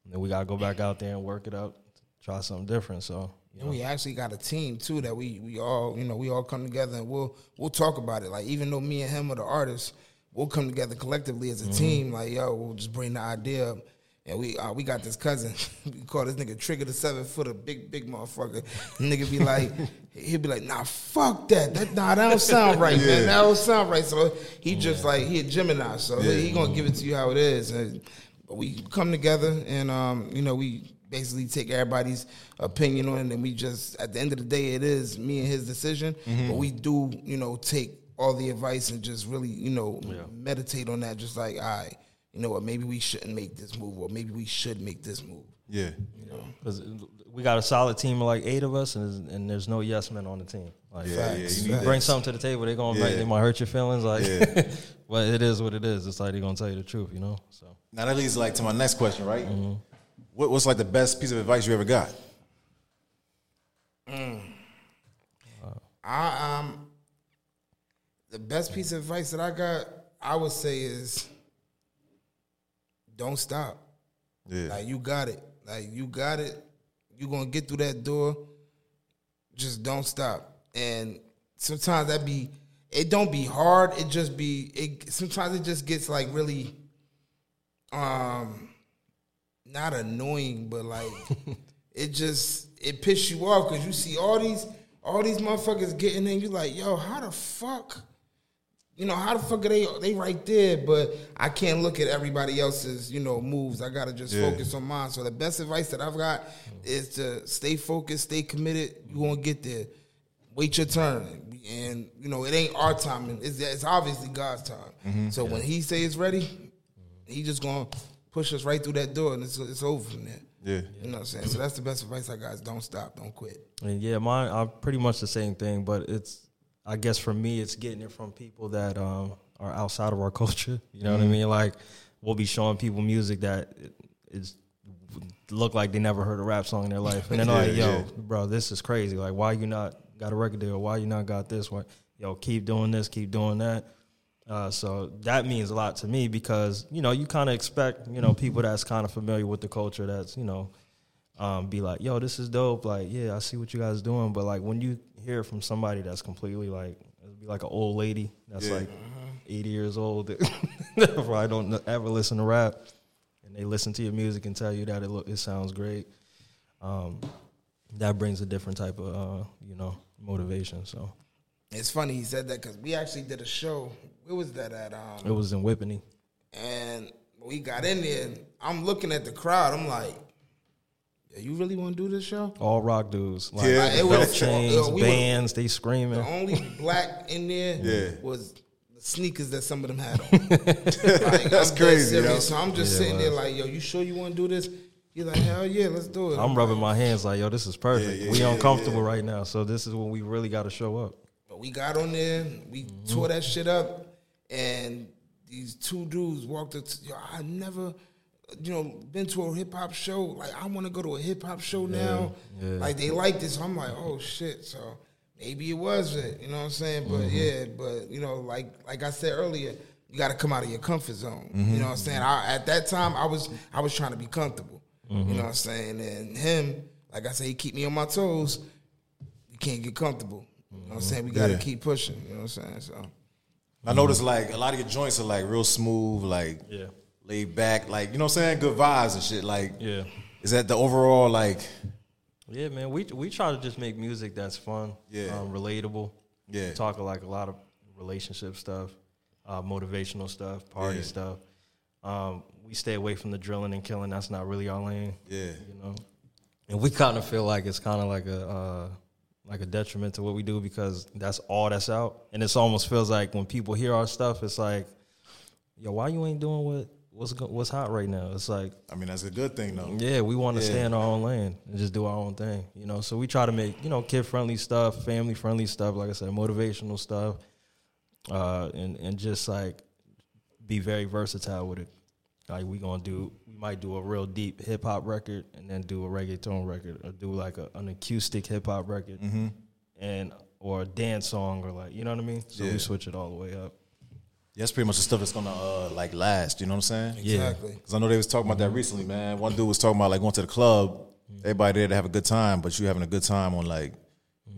And then we gotta go back out there and work it out, try something different. So. You And know. we actually got a team too that we we all you know we all come together and we'll we'll talk about it. Like even though me and him are the artists, we'll come together collectively as a Mm-hmm. team. Like yo, we'll just bring the idea up. And we uh, we got this cousin. we call this nigga Trigger the seven footer, big big motherfucker. nigga be like, he'll be like, nah, fuck that. That nah, that don't sound right, man. That don't sound right. So he just like he a Gemini, so he, he gonna give it to you how it is. And but we come together and um, you know, we basically take everybody's opinion on it and we just at the end of the day it is me and his decision. But we do, you know, take all the advice and just really, you know, meditate on that, just like, all right, you know what, maybe we shouldn't make this move or maybe we should make this move. Yeah. Because we got a solid team of like eight of us, and, and there's no yes men on the team. Like, Yeah, yeah, Facts. you need bring something to the table, they're gonna Yeah. like, they might hurt your feelings. Like, Yeah. but it is what it is. It's like they're gonna tell you the truth, you know. So Now that leads like to my next question, right? What, what's like the best piece of advice you ever got? I um the best piece of advice that I got, I would say is don't stop. Yeah. Like you got it. Like you got it. You gonna get through that door. Just don't stop. And sometimes that be it don't be hard. It just be it sometimes it just gets like really um not annoying, but like it just it piss you off because you see all these all these motherfuckers getting in. You like, yo, how the fuck? You know how the fuck are they? They right there, but I can't look at everybody else's you know moves. I gotta just Yeah. focus on mine. So the best advice that I've got is to stay focused, stay committed. You gonna get there. Wait your turn. and you know it ain't our time. It's, it's obviously God's time. Mm-hmm. So when He say it's ready, He just gonna push us right through that door, and it's it's over from there. Yeah. You know what I'm saying? So that's the best advice I got: is don't stop, don't quit. And yeah, mine I'm pretty much the same thing, but it's I guess for me it's getting it from people that um, are outside of our culture. You know what I mean? Like we'll be showing people music that is look like they never heard a rap song in their life, and then they're like, "Yo, yeah. bro, this is crazy. Like, why you not got a record deal? Why you not got this? Why, yo, keep doing this, keep doing that." Uh, so that means a lot to me because you know you kind of expect you know people that's kind of familiar with the culture that's you know um, be like, yo, this is dope. Like, yeah, I see what you guys doing. But like when you hear it from somebody that's completely like, it'd be like an old lady that's Yeah. like 80 years old that probably don't ever listen to rap, and they listen to your music and tell you that it look it sounds great. Um, that brings a different type of uh, you know motivation. So It's funny he said that because we actually did a show. Where was that at? Um, it was in Whippany. And we got in there. And I'm looking at the crowd. I'm like, "Yeah, "You really want to do this show?" All rock dudes, like Yeah. Like, it was- chains, yo, we were- bands, they screaming. The only black in there Yeah. was the sneakers that some of them had on. Like, That's I'm crazy, yo. So I'm just Yeah, sitting it there like, "Yo, you sure you want to do this?" You're like, "Hell yeah, let's do it." I'm rubbing my hands like, yo, this is perfect. Yeah, yeah, we yeah, uncomfortable yeah. right now, so this is when we really got to show up. But we got on there, we Mm-hmm. tore that shit up, and these two dudes walked up. To, Yo, I never, you know, been to a hip hop show. Like, I want to go to a hip hop show now. yeah. Like, they like this. I'm like, oh shit. So maybe it was it. You know what I'm saying? But Mm-hmm. yeah, but you know, like like I said earlier, you got to come out of your comfort zone. Mm-hmm. You know what I'm saying? I, at that time, I was I was trying to be comfortable. Mm-hmm. You know what I'm saying? And him, like I said, he keep me on my toes you can't get comfortable. You know what I'm saying? We got to Yeah. keep pushing. You know what I'm saying? So I noticed like a lot of your joints are like real smooth, like Yeah. Laid back, like you know what I'm saying, good vibes and shit. Like, Yeah. is that the overall like? Yeah, man. We we try to just make music that's fun, Yeah. um, relatable. Yeah. talk like a lot of relationship stuff, uh, motivational stuff, party Yeah. stuff. Um, we stay away from the drilling and killing. That's not really our lane. Yeah. you know. And we kind of feel like it's kind of like a uh, like a detriment to what we do because that's all that's out, and it almost feels like when people hear our stuff, it's like, yo, why you ain't doing what what's go- what's hot right now? It's like, I mean, that's a good thing though. yeah, we want to Yeah. stay in our own lane and just do our own thing, you know. So we try to make you know kid friendly stuff, family friendly stuff, like I said, motivational stuff, uh, and and just like be very versatile with it. Like we gonna do, we might do a real deep hip hop record and then do a reggaeton record, or do like a, an acoustic hip hop record, and or a dance song, or like you know what I mean. So Yeah. we switch it all the way up. Yeah, that's pretty much the stuff that's gonna uh, like last. You know what I'm saying? exactly. Because I know they was talking about that recently, man. One dude was talking about like going to the club, everybody there to have a good time, but you having a good time on like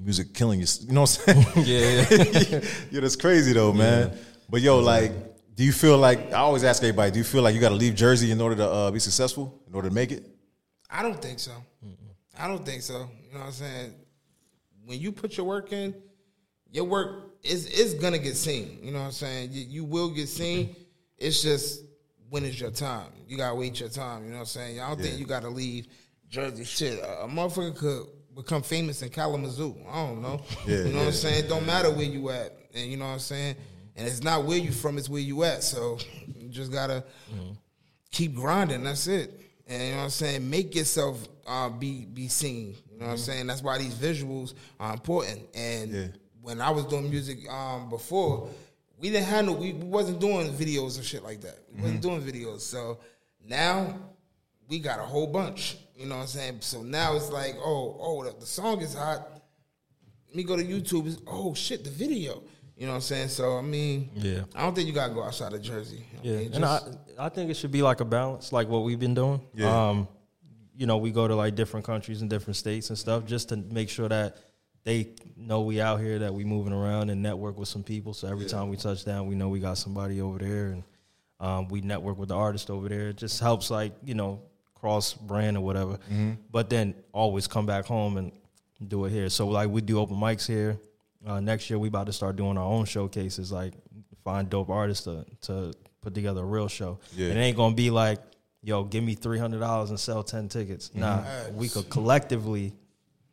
music killing you. You know what I'm saying? Yeah, yeah, that's crazy though, man. But yo, like, do you feel like I always ask everybody, do you feel like you got to leave Jersey in order to uh, be successful, in order to make it? I don't think so. I don't think so. You know what I'm saying? When you put your work in, your work is is gonna get seen. You know what I'm saying? You, you will get seen. It's just when is your time? You gotta wait your time. You know what I'm saying? I don't think you gotta leave Jersey. Shit, a, a motherfucker could become famous in Kalamazoo. I don't know. Yeah, you know what. I'm saying? It don't matter where you at, and you know what I'm saying. And it's not where you from; it's where you at. So you just gotta keep grinding. That's it. And you know what I'm saying? Make yourself uh, be be seen. You know what I'm saying? That's why these visuals are important. And Yeah. When I was doing music um, before, we didn't handle. We wasn't doing videos and shit like that. We wasn't doing videos. So now we got a whole bunch. You know what I'm saying? So now it's like, oh, oh, the, the song is hot. Let me go to YouTube. It's, oh shit, the video. You know what I'm saying? So I mean, Yeah. I don't think you gotta go outside of Jersey. I Yeah, mean, and I I think it should be like a balance, like what we've been doing. Yeah. Um, you know, we go to like different countries and different states and stuff just to make sure that they know we out here, that we moving around and network with some people. So every time we touch down, we know we got somebody over there, and um, we network with the artist over there. It just helps, like you know, cross brand or whatever. But then always come back home and do it here. So like we do open mics here. Uh, next year we about to start doing our own showcases, like find dope artists to to put together a real show. Yeah. And it ain't gonna be like, yo, give me three hundred dollars and sell ten tickets. Nah, we could collectively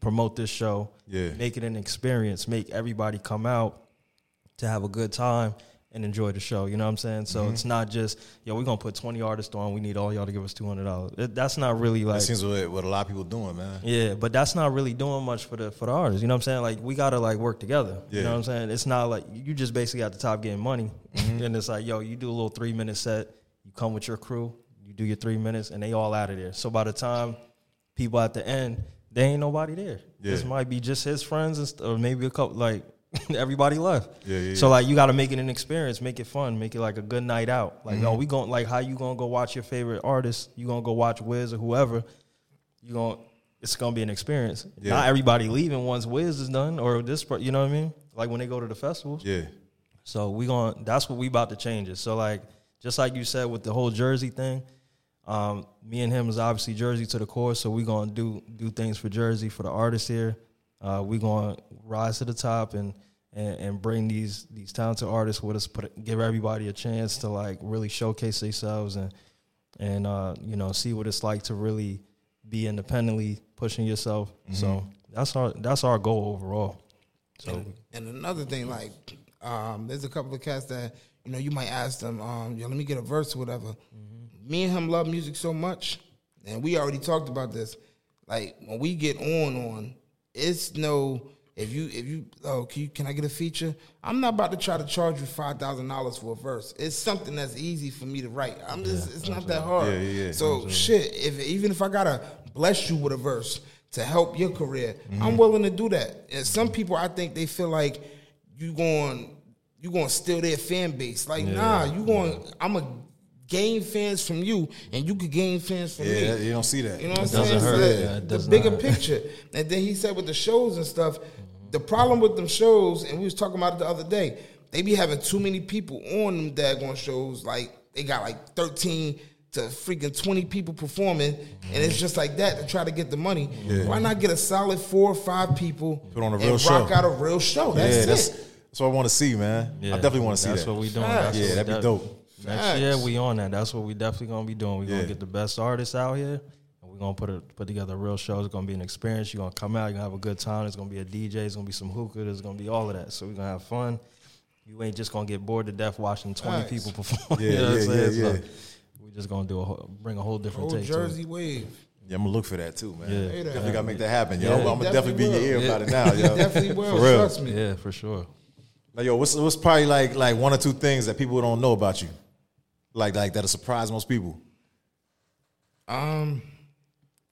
promote this show, Yeah. make it an experience, make everybody come out to have a good time and enjoy the show. You know what I'm saying? So Mm-hmm. it's not just yo, we're gonna put 20 artists on. We need all y'all to give us 200 dollars. That's not really like That seems what, what a lot of people doing, man. yeah, but that's not really doing much for the for the artists. You know what I'm saying? Like we gotta like work together. Yeah. You know what I'm saying? It's not like you just basically at the top getting money, Mm-hmm. and it's like yo, you do a little three minute set. You come with your crew. You do your three minutes, and they all out of there. So by the time people at the end, there ain't nobody there. Yeah. This might be just his friends, and st- or maybe a couple like. Everybody left. Yeah, yeah, So like you got to make it an experience, make it fun, make it like a good night out. Like Mm-hmm. yo, we going like how you gonna go watch your favorite artist? You gonna go watch Wiz or whoever? you gonna it's gonna be an experience. Yeah. Not everybody leaving once Wiz is done or this, you know what I mean? Like when they go to the festivals. Yeah. So we going to that's what we about to change it. So like just like you said with the whole Jersey thing, um, me and him is obviously Jersey to the core. So we're gonna do do things for Jersey for the artists here. Uh, we gonna rise to the top and, and and bring these these talented artists with us. Put give everybody a chance to like really showcase themselves and and uh, you know see what it's like to really be independently pushing yourself. So that's our that's our goal overall. So And another thing, like, um, there's a couple of cats that you know you might ask them, um, yo, let me get a verse or whatever. Me and him love music so much, and we already talked about this. Like when we get on, on it's no. If you if you oh can you can I get a feature? I'm not about to try to charge you five thousand dollars for a verse. It's something that's easy for me to write. I'm just it's not that hard. Yeah, yeah, yeah. So shit, if even if I gotta bless you with a verse to help your career, Mm-hmm. I'm willing to do that. And some people, I think they feel like you going you going to steal their fan base. Like nah, you going. I'm a gain fans from you, and you could gain fans from Yeah, me. you don't see that. You know what I'm doesn't saying? Hurt. the- Yeah, it the bigger not. picture. And then he said with the shows and stuff, the problem with them shows, and we was talking about it the other day, they be having too many people on them daggone shows. Like they got like 13 to freaking 20 people performing, and it's just like that to try to get the money. Why not get a solid four or five people Put on a and real rock out a real show? That's yeah, it. that's that's what I want to see, man. I definitely want to see that's that. what we doing. That's Yeah, that'd be def- dope. Next year we on that. That's what we definitely gonna be doing. We're Yeah. gonna get the best artists out here, and we're gonna put a, put together a real show. It's gonna be an experience. You're gonna come out. You're gonna have a good time. There's gonna be a DJ. There's gonna be some hookah. There's gonna be all of that. So we're gonna have fun. You ain't just gonna get bored to death watching 20 Facts. people perform. Yeah, you know what I'm yeah, saying? yeah, So yeah. we just gonna do a whole, bring a whole different Old take. to it. Jersey wave. Yeah, I'm gonna look for that too, man. Yeah. Say that. Definitely gotta make that happen, yo. Yeah. I'm gonna definitely Definitely be in your ear will. about it now, yo. Definitely will. For real. Trust me. Yeah, for sure. Now, yo, what's what's probably like like one or two things that people don't know about you, like like that'll surprise most people. Um,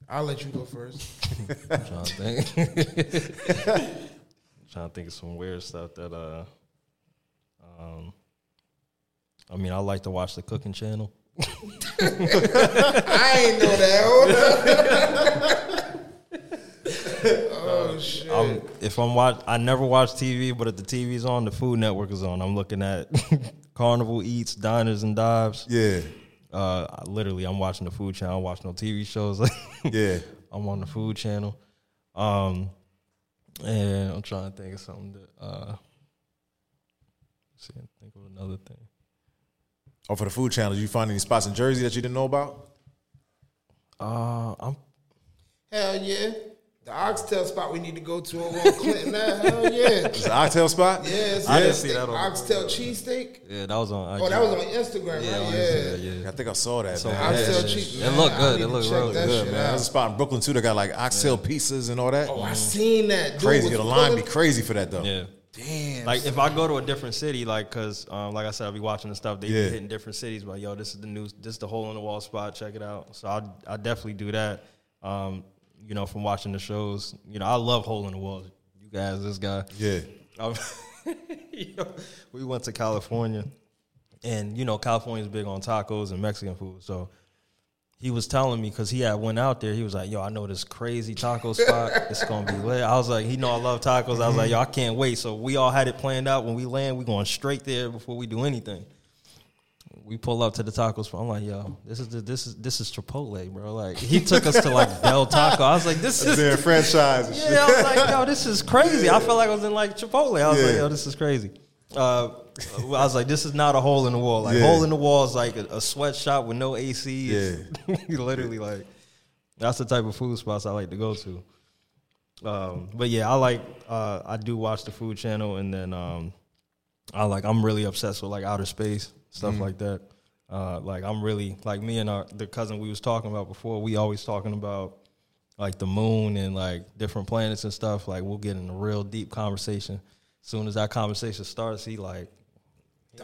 I'll let you go first. I'm trying to think. trying to think of some weird stuff that uh um I mean I like to watch the cooking channel. I ain't know that. oh shit! I'm, if I'm watch I never watch TV, but if the TV's on, the Food Network is on. I'm looking at Carnival Eats, Diners and Dives. Yeah, Uh I- literally I'm watching the food channel, I'm watching no TV shows. yeah. I'm on the food channel. Um, and I'm trying to think of something that uh see, think of another thing. Oh, for the food channel, did you find any spots in Jersey that you didn't know about? Uh I'm Hell yeah! The oxtail spot we need to go to over on Clinton. That hell yeah! Is the oxtail spot? Yeah, it's I didn't see that on- oxtail cheesesteak. yeah, that was on Oh, that was on Instagram, yeah, I right? didn't Yeah. yeah. I think I saw that. So, man. yeah, Oxtail yeah, cheese. It man, looked good. It looked check really Good shit man. out. There's a spot in Brooklyn too that got like oxtail pieces and all that. Oh, I seen that. Dude crazy. was The line be crazy for that though. Yeah. Damn. Like if I go to a different city, like because um, like I said, I'll be watching the stuff. They Yeah. be hitting different cities, but yo, this is the new, this is the hole in the wall spot. Check it out. So I I definitely do that. Um, you know, from watching the shows, you know, I love hole in the wall. You guys, this guy. Yeah. Um, yo, we went to California, and you know California's big on tacos and Mexican food. So he was telling me because he had went out there. He was like, "Yo, I know this crazy taco spot. It's gonna be lit." I was like, "He know I love tacos." I was like, "Yo, I can't wait." So we all had it planned out. When we land, we going straight there before we do anything. We pull up to the taco spot. I'm like, "Yo, this is the, this is this is Chipotle, bro." Like he took us to like Del Taco. I was like, "This is Their franchise yeah, I was like, yo, this is crazy. I felt like I was in like Chipotle. I was like, yo, this is crazy. Uh, I was like, this is not a hole in the wall. Like, Yeah. hole in the wall is like a, a sweatshop with no AC. Yeah. Literally like, that's the type of food spots I like to go to. Um, but yeah, I like uh, I do watch the Food Channel, and then um, I like I'm really obsessed with like outer space stuff Mm-hmm. like that. Uh, like I'm really like me and our the cousin we was talking about before. We always talking about like the moon and like different planets and stuff. Like we'll get in a real deep conversation. As soon as that conversation starts, he like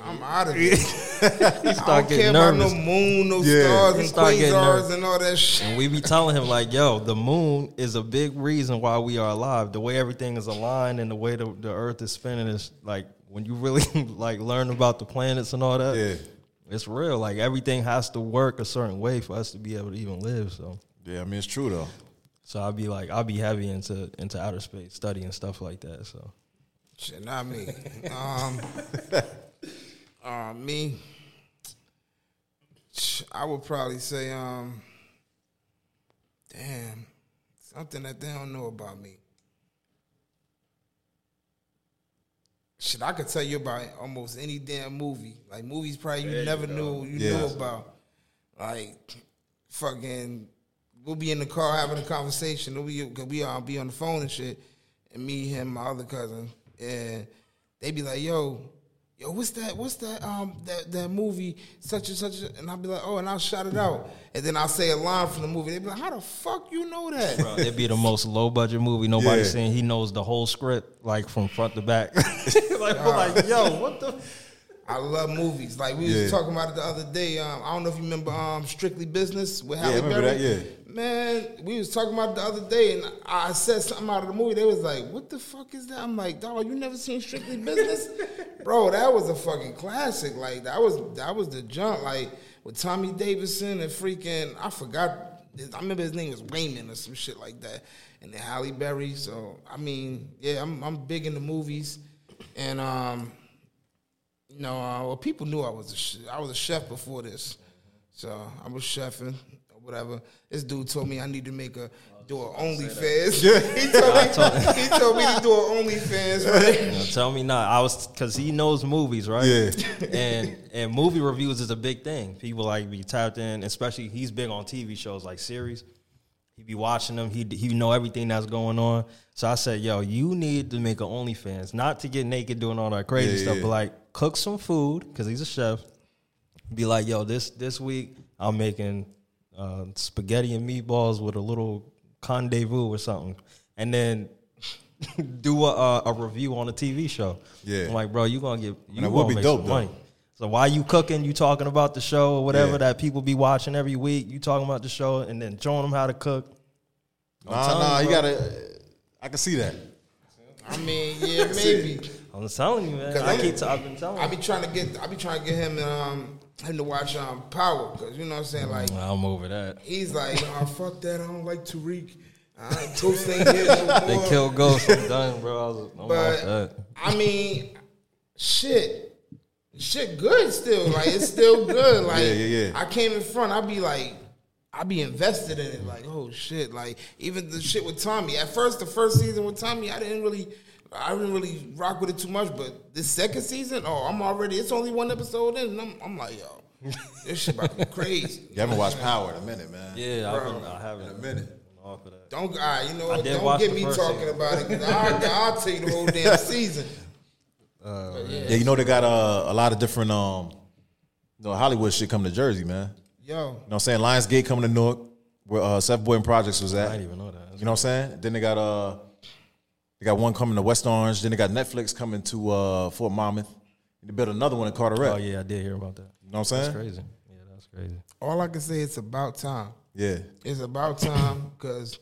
I'm out of here. he I start don't care getting about nervous. no moon, no Yeah. stars, He and start quasars and all that shit. And we be telling him like, yo, the moon is a big reason why we are alive. The way everything is aligned and the way the, the earth is spinning is like when you really like learn about the planets and all that, Yeah. it's real. Like everything has to work a certain way for us to be able to even live. So Yeah, I mean it's true though. so I'll be like I'll be heavy into into outer space study and stuff like that. So Shit, not me. Um, uh, me. I would probably say, um, damn, something that they don't know about me. Shit, I could tell you about almost any damn movie. Like movies, probably you never knew you Yeah. knew about. Like, fucking, we'll be in the car having a conversation. We'll be, cause we all be on the phone and shit. And me, him, my other cousin, and they be like, "Yo, yo, what's that? What's that? Um, that that movie, such and such." And I'll be like, "Oh," and I'll shout it out, and then I'll say a line from the movie. They be like, "How the fuck you know that?" bro, it'd be the most low budget movie nobody's Yeah. seen. He knows the whole script like from front to back. like we're like, yo, what the I love movies. Like we Yeah. was talking about it the other day. Um, I don't know if you remember um, Strictly Business with Halle I remember Berry. that, yeah. Man, we was talking about the other day, and I said something out of the movie. They was like, "What the fuck is that?" I'm like, "Dog, you never seen Strictly Business, bro? That was a fucking classic. Like that was that was the jump. Like with Tommy Davidson and freaking I forgot. I remember his name was Waymon or some shit like that, and then Halle Berry. So I mean, yeah, I'm I'm big into movies, and um, you know, uh, well, people knew I was a sh- I was a chef before this, so I was chefing whatever. This dude told me I need to make a do an OnlyFans. he, told me, he told me to do an OnlyFans, right? You know, tell me not. I was because he knows movies, right? Yeah. and and movie reviews is a big thing. People like be tapped in, especially he's big on TV shows like series. He be watching them. He he know everything that's going on. So I said, yo, you need to make an OnlyFans, not to get naked doing all that crazy Yeah, stuff, yeah. but like cook some food because he's a chef. Be like, yo, this this week I'm making uh, spaghetti and meatballs with a little rendezvous or something, and then do a, a, a review on a TV show. Yeah. I'm like, bro, you gonna get you that gonna would be make dope, some though. money. So while you cooking, you talking about the show or whatever Yeah. that people be watching every week. You talking about the show and then showing them how to cook. Nah, telling nah, you, you gotta. I can see that. I mean, yeah, maybe. I'm telling you, man. I I'm- keep. T- I've been telling. I be trying to get I be trying to get him um him to watch um Power because you know what I'm saying like I'm over that. he's like oh fuck that I don't like Tariq. I Toast ain't here no They more. kill ghosts. I'm done, bro. I was, I'm But that. I mean, shit, shit, good still. Like it's still good. Like Yeah, yeah, yeah. I came in front. I'd be like, I'd be invested in it. Like oh shit. Like even the shit with Tommy. At first, the first season with Tommy, I didn't really. I didn't really rock with it too much, but this second season, oh, I'm already. It's only one episode in, and I'm, I'm like, yo, this shit about to be crazy. You haven't watched Power in a minute, man. Yeah, I've Bro. been, I haven't. In a minute. Off of that. Don't, all right, you know I did Don't watch get the me first talking season. about it. Cause I'll, I'll tell you the whole damn season. Yeah, you know they got uh, a lot of different um, you know Hollywood shit coming to Jersey, man. Yo. You Yo, know what I'm saying? Lionsgate coming to Newark, where uh, Seth Boyden Projects was at. I didn't even know that. You know what I'm saying? Then they got uh, they got one coming to West Orange. Then they got Netflix coming to uh, Fort Monmouth. They built another one in Carteret. Oh yeah, I did hear about that. You know what I'm saying? That's crazy. Yeah, that's crazy. all I can say it's about time. Yeah. It's about time because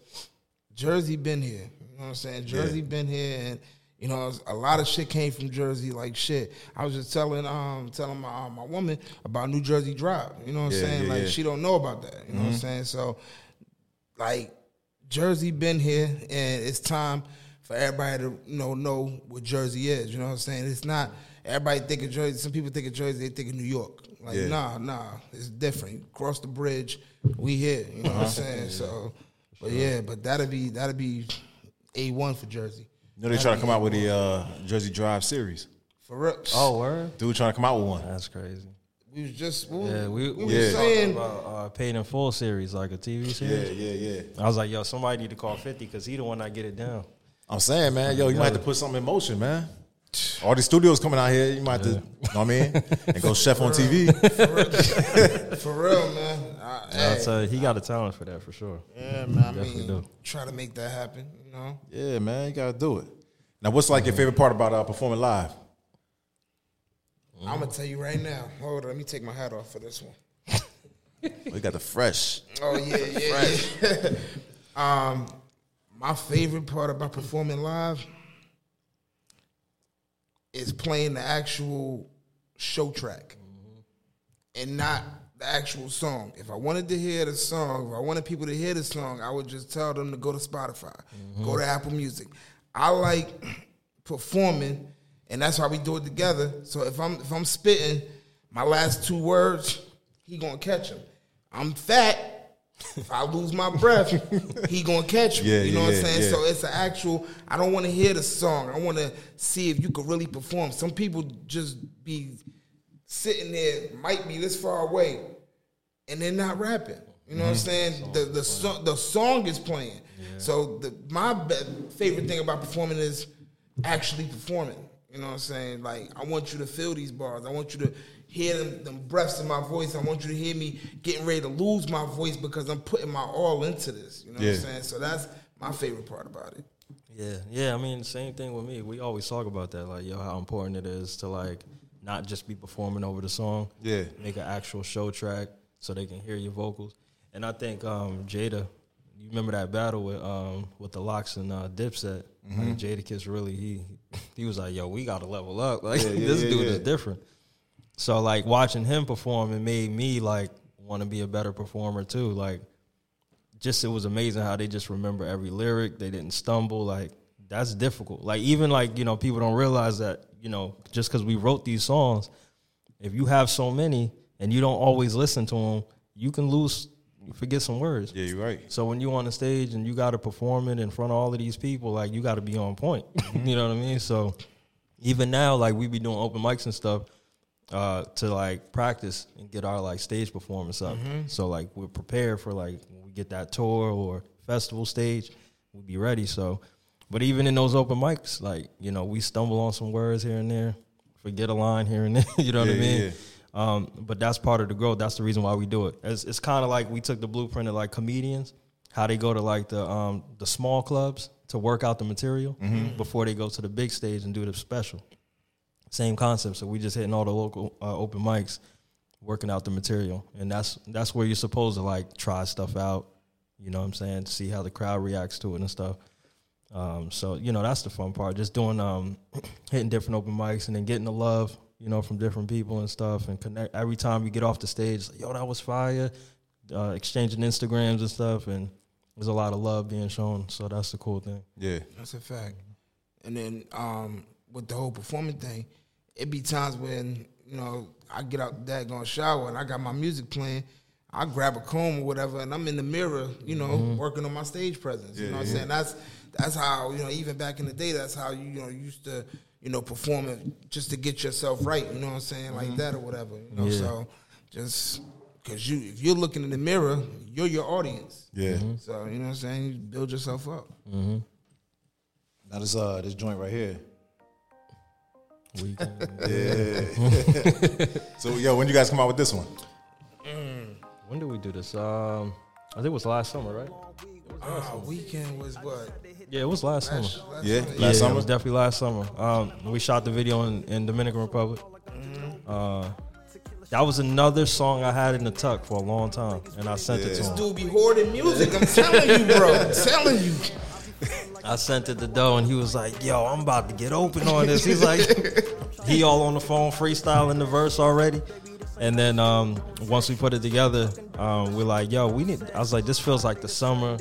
Jersey been here. You know what I'm saying? Jersey been here, and you know a lot of shit came from Jersey. Like shit, I was just telling um telling my uh, my woman about New Jersey Drive. You know what I'm saying? yeah, like yeah. she don't know about that. You know what I'm saying? So like Jersey been here, and it's time for everybody to you know know what Jersey is. You know what I'm saying? It's not everybody think of Jersey. Some people think of Jersey, they think of New York. Like Yeah. nah, nah, it's different. Cross the bridge, we here. You know Uh-huh. what I'm saying? So, but yeah, but that'll be that'll be a one for Jersey. You know they trying to come out with the uh, Jersey Drive series. For real. Oh, word. Dude trying to come out with one. That's crazy. We was just we, Yeah, we, we we was Yeah. was saying about uh, paid in full series, like a TV series. Yeah, yeah, yeah. I was like, yo, somebody need to call 50 because he the one that get it down. I'm saying, man, yo, you might have to put something in motion, man. All these studios coming out here, you might have to, you know what I mean? And go chef on TV. for real, man. I, I'll hey, tell you, he got a talent for that for sure. yeah, man. I definitely mean, do. try to make that happen. You know, Yeah, man, you gotta do it. Now, what's like your favorite part about uh, performing live? I'm gonna tell you right now. Hold on, let me take my hat off for this one. We got the fresh. Oh yeah, yeah, yeah. um, my favorite part about performing live is playing the actual show track and not the actual song. If I wanted to hear the song, if I wanted people to hear the song, I would just tell them to go to Spotify, go to Apple Music. I like performing, and that's why we do it together. So if I'm if I'm spitting my last two words, he gonna catch them. I'm fat. If I lose my breath, he gonna catch me. Yeah, you know yeah, what I'm saying? yeah. So it's an actual. I don't want to hear the song. I want to see if you could really perform. Some people just be sitting there, might be this far away, and they're not rapping. You know what I'm mm-hmm. saying? The the song the song is playing. So the my be- favorite thing about performing is actually performing. You know what I'm saying? Like I want you to feel these bars. I want you to hear them, them breaths in my voice. I want you to hear me getting ready to lose my voice because I'm putting my all into this. You know what I'm saying? So that's my favorite part about it. Yeah, yeah. I mean, same thing with me. We always talk about that, like, yo, how important it is to like not just be performing over the song. Yeah. make an actual show track so they can hear your vocals. And I think um, Jada, you remember that battle with um, with the LOX and uh, Dipset? Like Jadakiss really he he was like, yo, we got to level up. Like Yeah, yeah, this yeah, dude yeah. is different. So like watching him perform, it made me like want to be a better performer too. Like just it was amazing how they just remember every lyric. They didn't stumble. Like that's difficult. Like even like you know people don't realize that you know just because we wrote these songs, if you have so many and you don't always listen to them, you can lose, you forget some words. Yeah, you're right. So when you on the stage and you got to perform it in front of all of these people, like you got to be on point. you know what I mean? So even now, like we be doing open mics and stuff uh, to like practice and get our like stage performance up. So like we're prepared for like when we get that tour or festival stage, we'll be ready. So, but even in those open mics, like you know, we stumble on some words here and there, forget a line here and there. you know what I mean? yeah. Um, but that's part of the growth. That's the reason why we do it. It's, it's kind of like we took the blueprint of like comedians, how they go to like the um, the small clubs to work out the material before they go to the big stage and do the special. Same concept. So we just hitting all the local uh, open mics, working out the material, and that's that's where you're supposed to like try stuff out. You know what I'm saying? See how the crowd reacts to it and stuff. Um, so you know that's the fun part. Just doing um, hitting different open mics and then getting the love, you know, from different people and stuff, and connect. Every time you get off the stage, like, yo, that was fire. Uh, exchanging Instagrams and stuff, and there's a lot of love being shown. So that's the cool thing. Yeah. That's a fact. And then um, with the whole performing thing, it be times when you know I get out that going shower and I got my music playing. I grab a comb or whatever, and I'm in the mirror, you know, mm-hmm. working on my stage presence. you know what I'm saying? That's that's how you know. Even back in the day, that's how you you know used to you know perform it just to get yourself right. You know what I'm saying? Like mm-hmm. that or whatever. You know, Yeah. so just because you if you're looking in the mirror, you're your audience. Yeah. So you know what I'm saying? You build yourself up. Mm-hmm. Now this uh this joint right here. Weekend. Yeah. So yo, when you guys come out with this one? when did we do this? Um, I think it was last summer, right? Uh, weekend was what? Yeah, it was last summer. Last, last Yeah, summer? last yeah, summer. it was definitely last summer. Um, we shot the video in, in Dominican Republic. Uh, that was another song I had in the tuck for a long time, and I sent it to him. This Dude be hoarding music. I'm telling you, bro. I'm telling you. I sent it to Doe, and he was like, "Yo, I'm about to get open on this." He's like, he all on the phone freestyling the verse already. And then um, once we put it together, um, we're like, "Yo, we need." I was like, "This feels like the summer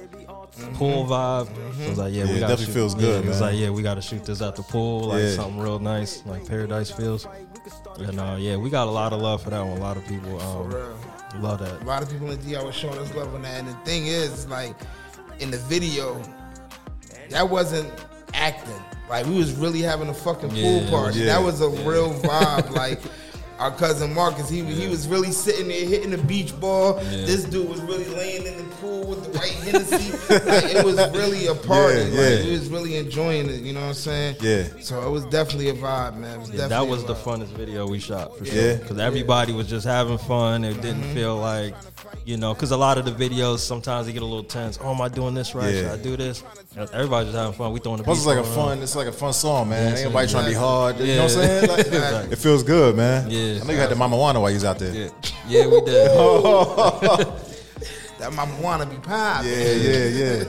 pool vibe." I was like, "Yeah, Yeah, we it got definitely feels good, Yeah, It's man. like, "Yeah, we got to shoot this at the pool, like Yeah. something real nice, like paradise feels." And uh, yeah, we got a lot of love for that one. A lot of people um, real. love that. A lot of people in the DR were showing us love on that. And the thing is, like, in the video, that wasn't acting. Like, we was really having a fucking pool Yeah, party. yeah, that was a real vibe. Like, our cousin Marcus. He was he was really sitting there hitting the beach ball. This dude was really laying in the pool with the white Hennessy. like, it was really a party. Yeah, Like, yeah. he was really enjoying it. You know what I'm saying? Yeah. So it was definitely a vibe, man. It was Yeah, that was the funnest video we shot for Yeah. sure. Because everybody was just having fun. It didn't Mm-hmm. feel like, you know, because a lot of the videos sometimes they get a little tense. Oh, am I doing this right? Yeah. Should I do this? And Everybody's just having fun. We throwing the Plus, it's like a going on. fun. It's like a fun song, man. Yeah, Ain't so- nobody trying to be hard. You know what I'm saying? Like, Exactly. It feels good, man. Yeah. I know you had the Mamajuana while you was out there. Yeah, yeah, we did. That Mamajuana be pop. Yeah, yeah, yeah.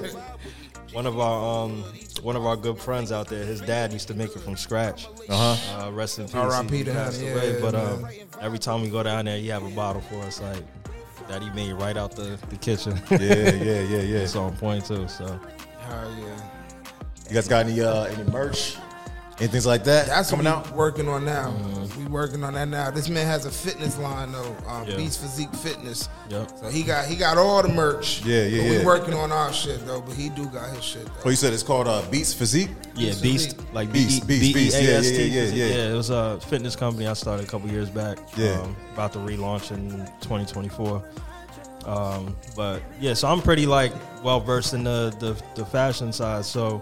One of our um, one of our good friends out there, his dad used to make it from scratch. Uh-huh. Uh, rest in peace. R.I.P. he to him, passed yeah, away. But um, every time we go down there, he have a bottle for us, like that he made right out the, the kitchen. Yeah, yeah, yeah, yeah. it's on point too. So Hell yeah. You guys got any uh any merch? Anything like that That's coming what we out? working on now. We working on that now. This man has a fitness line though, um, Yeah. Beast Physique Fitness. Yep. So he got he got all the merch. Yeah, yeah, But yeah. We working on our shit though, but he do got his shit. Oh, you said it's called uh, Beats Physique. yeah, Beast Beast, Physique. like Beast, B E- Beast, Beast. Yeah, yeah, yeah, yeah, yeah. It was a fitness company I started a couple years back. Yeah. um, about to relaunch in 2024. Um, but yeah, so I'm pretty like well versed in the, the the fashion side. So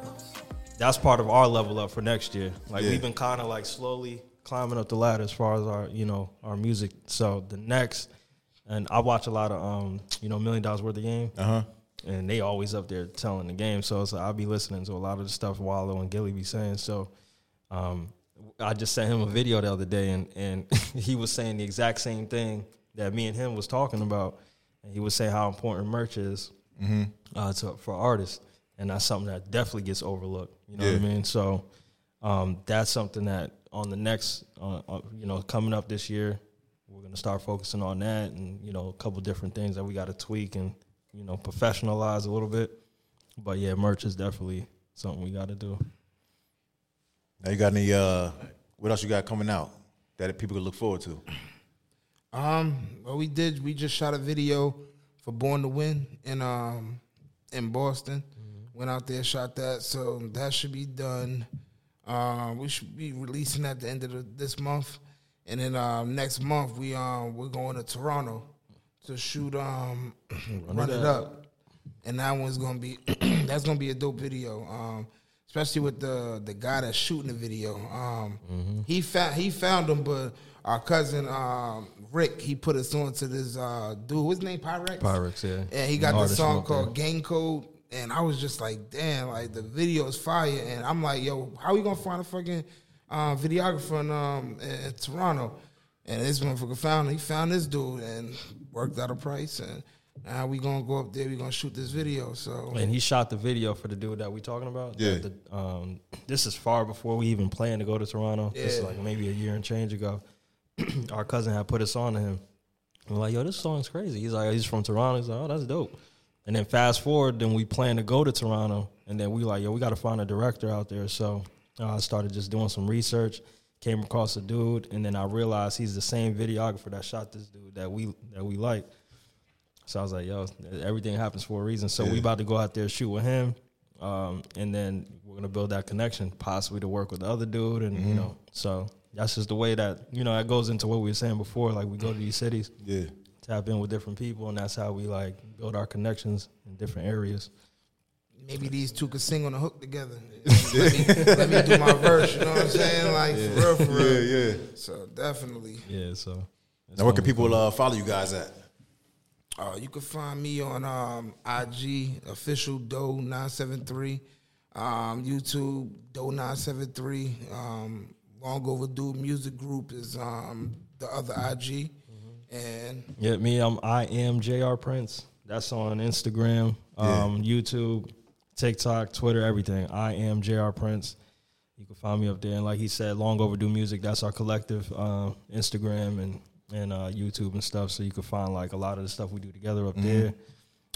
that's part of our level up for next year. Like Yeah. we've been kind of like slowly climbing up the ladder as far as our you know our music. So the next, and I watch a lot of um you know Million Dollaz Worth of Game Uh huh. and they always up there telling the game. So like I'll be listening to a lot of the stuff Wallo and Gillie be saying. So um, I just sent him a video the other day, and and he was saying the exact same thing that me and him was talking about. And he was saying how important merch is uh, to, for artists, and that's something that definitely gets overlooked. You know what I mean? So um, that's something that on the next, uh, uh, you know, coming up this year, we're gonna start focusing on that, and you know, a couple different things that we got to tweak and you know, professionalize a little bit. But yeah, merch is definitely something we got to do. Now you got any? uh What else you got coming out that people could look forward to? Um, well, we did. We just shot a video for Born to Win in um in Boston. Went out there, shot that. So that should be done. Um, we should be releasing at the end of the, this month, and then um, next month we um we're going to Toronto to shoot um run, it up, and that one's gonna be that's gonna be a dope video. Um, especially with the the guy that's shooting the video. Um, he found he found him, but our cousin um, Rick he put us on to this uh, dude. What's his name? Pyrex. Pyrex, yeah. And he got this song up called Gang Code. And I was just like, damn, like the video is fire. And I'm like, yo, how we gonna find a fucking uh, videographer in, um, in, in Toronto? And this motherfucker found he found this dude and worked out a price. And now we gonna go up there. We gonna shoot this video. So And he shot the video for the dude that we talking about. Yeah. The- the, um, this is far before we even planned to go to Toronto. Yeah. This is like maybe a year and change ago. Our cousin had put us on to him. We're like, yo, this song's crazy. He's like, he's from Toronto. He's like, oh, that's dope. And then fast forward, then we plan to go to Toronto, and then we like, yo, we got to find a director out there. So uh, I started just doing some research, came across a dude, and then I realized he's the same videographer that shot this dude that we that we like. So I was like, yo, everything happens for a reason. So we about to go out there shoot with him, um, and then we're gonna build that connection, possibly to work with the other dude, and you know, so that's just the way that you know that goes into what we were saying before. Like we go to these cities, Yeah. tap in with different people, and that's how we like build our connections in different areas. maybe these two could sing on the hook together. let, me, let me do my verse. You know what I'm saying? Like for real, for real. Yeah, yeah. So definitely. Yeah, so Now, where can people uh, follow you guys at? Uh, you can find me on um, IG official Doe nine seven three, um, YouTube Doe nine seven three. Um, Long overdue music group is um, the other IG, and Yeah, me, I'm I am Jr. Prince. That's on Instagram, um, YouTube, TikTok, Twitter, everything. I am Jr. Prince. You can find me up there. And like he said, Long Overdue Music. That's our collective uh, Instagram and and uh, YouTube and stuff. So you can find like a lot of the stuff we do together up there.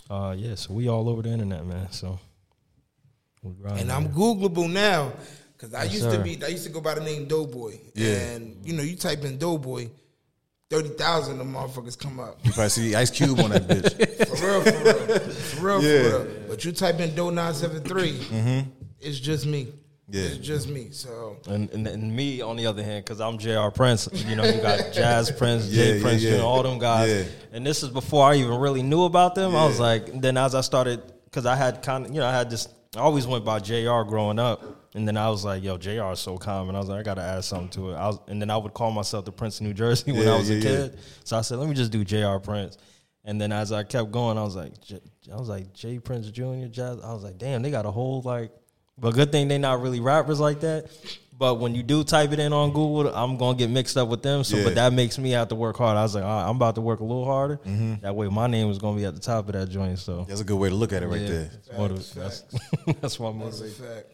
Uh, yeah, so we all over the internet, man. So we grinding, and I'm man. Googleable now because I Yes, used to be I used to go by the name Doughboy. Yeah. and you know you type in Doughboy, thirty thousand of motherfuckers come up. You probably see Ice Cube on that bitch. For real, for real, for real, Yeah. for real. But you type in Doe nine seven three, mm-hmm. it's just me. Yeah. It's just me. So And, and, and me on the other hand, because I'm Jr. Prince, you know, you got Jas Prince, Yeah, Jay yeah, Prince, yeah. you know, all them guys. Yeah. And this is before I even really knew about them. I was like, then as I started, because I had kind of, you know, I had this, I always went by Jr. growing up. And then I was like, yo, Jr. is so common. I was like, I got to add something to it. I was, and then I would call myself the Prince of New Jersey when Yeah, I was yeah, a yeah. kid. So I said, let me just do Jr. Prince. And then as I kept going, I was like, J- I was like J Prince Jr. Jazz. I was like, damn, they got a whole like. But good thing they not really rappers like that. But when you do type it in on Google, I'm gonna get mixed up with them. So, Yeah. but that makes me have to work hard. I was like, all right, I'm about to work a little harder. Mm-hmm. That way, my name is gonna be at the top of that joint. So, That's a good way to look at it right yeah, there. that's, motiv- that's, that's my that's a motivation. fact.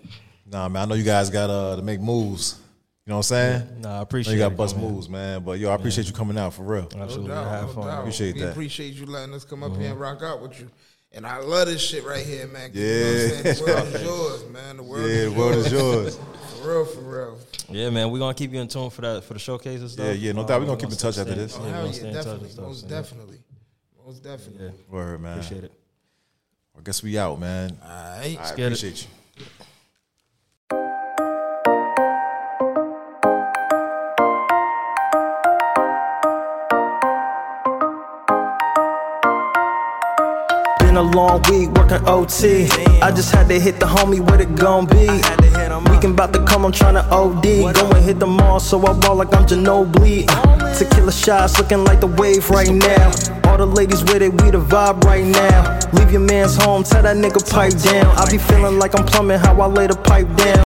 Nah, man, I know you guys got uh, to make moves. You know what I'm saying? Nah, I I know appreciate you got it, bust man. moves, man. But yo, I appreciate you coming out for real. No Absolutely, doubt, have no fun. doubt. Appreciate we that. appreciate you letting us come up here and rock out with you. And I love this shit right here, man. 'cause You know Yeah. what I'm saying? The world is yours, man. The world Yeah, is the world yours. is yours. For real, for real. Yeah, man, we're gonna keep you in tune for that for the showcase and stuff. Yeah, yeah, no Uh, doubt. We're gonna keep in touch after this. Oh, Yeah, hell yeah, stay in touch and definitely. Most definitely. Most definitely. Yeah, Word, man. appreciate it. I guess we out, man. All right. I get it. appreciate you. A long week working OT. I just had to hit the homie, what it gon' be? Weekend about to come, I'm tryna OD. Go and hit the mall, so I ball like I'm Ginobili. Uh, tequila shots looking like the wave right now. All the ladies with it, we the vibe right now. Leave your man's home, tell that nigga pipe down. I be feeling like I'm plumbing how I lay the pipe down.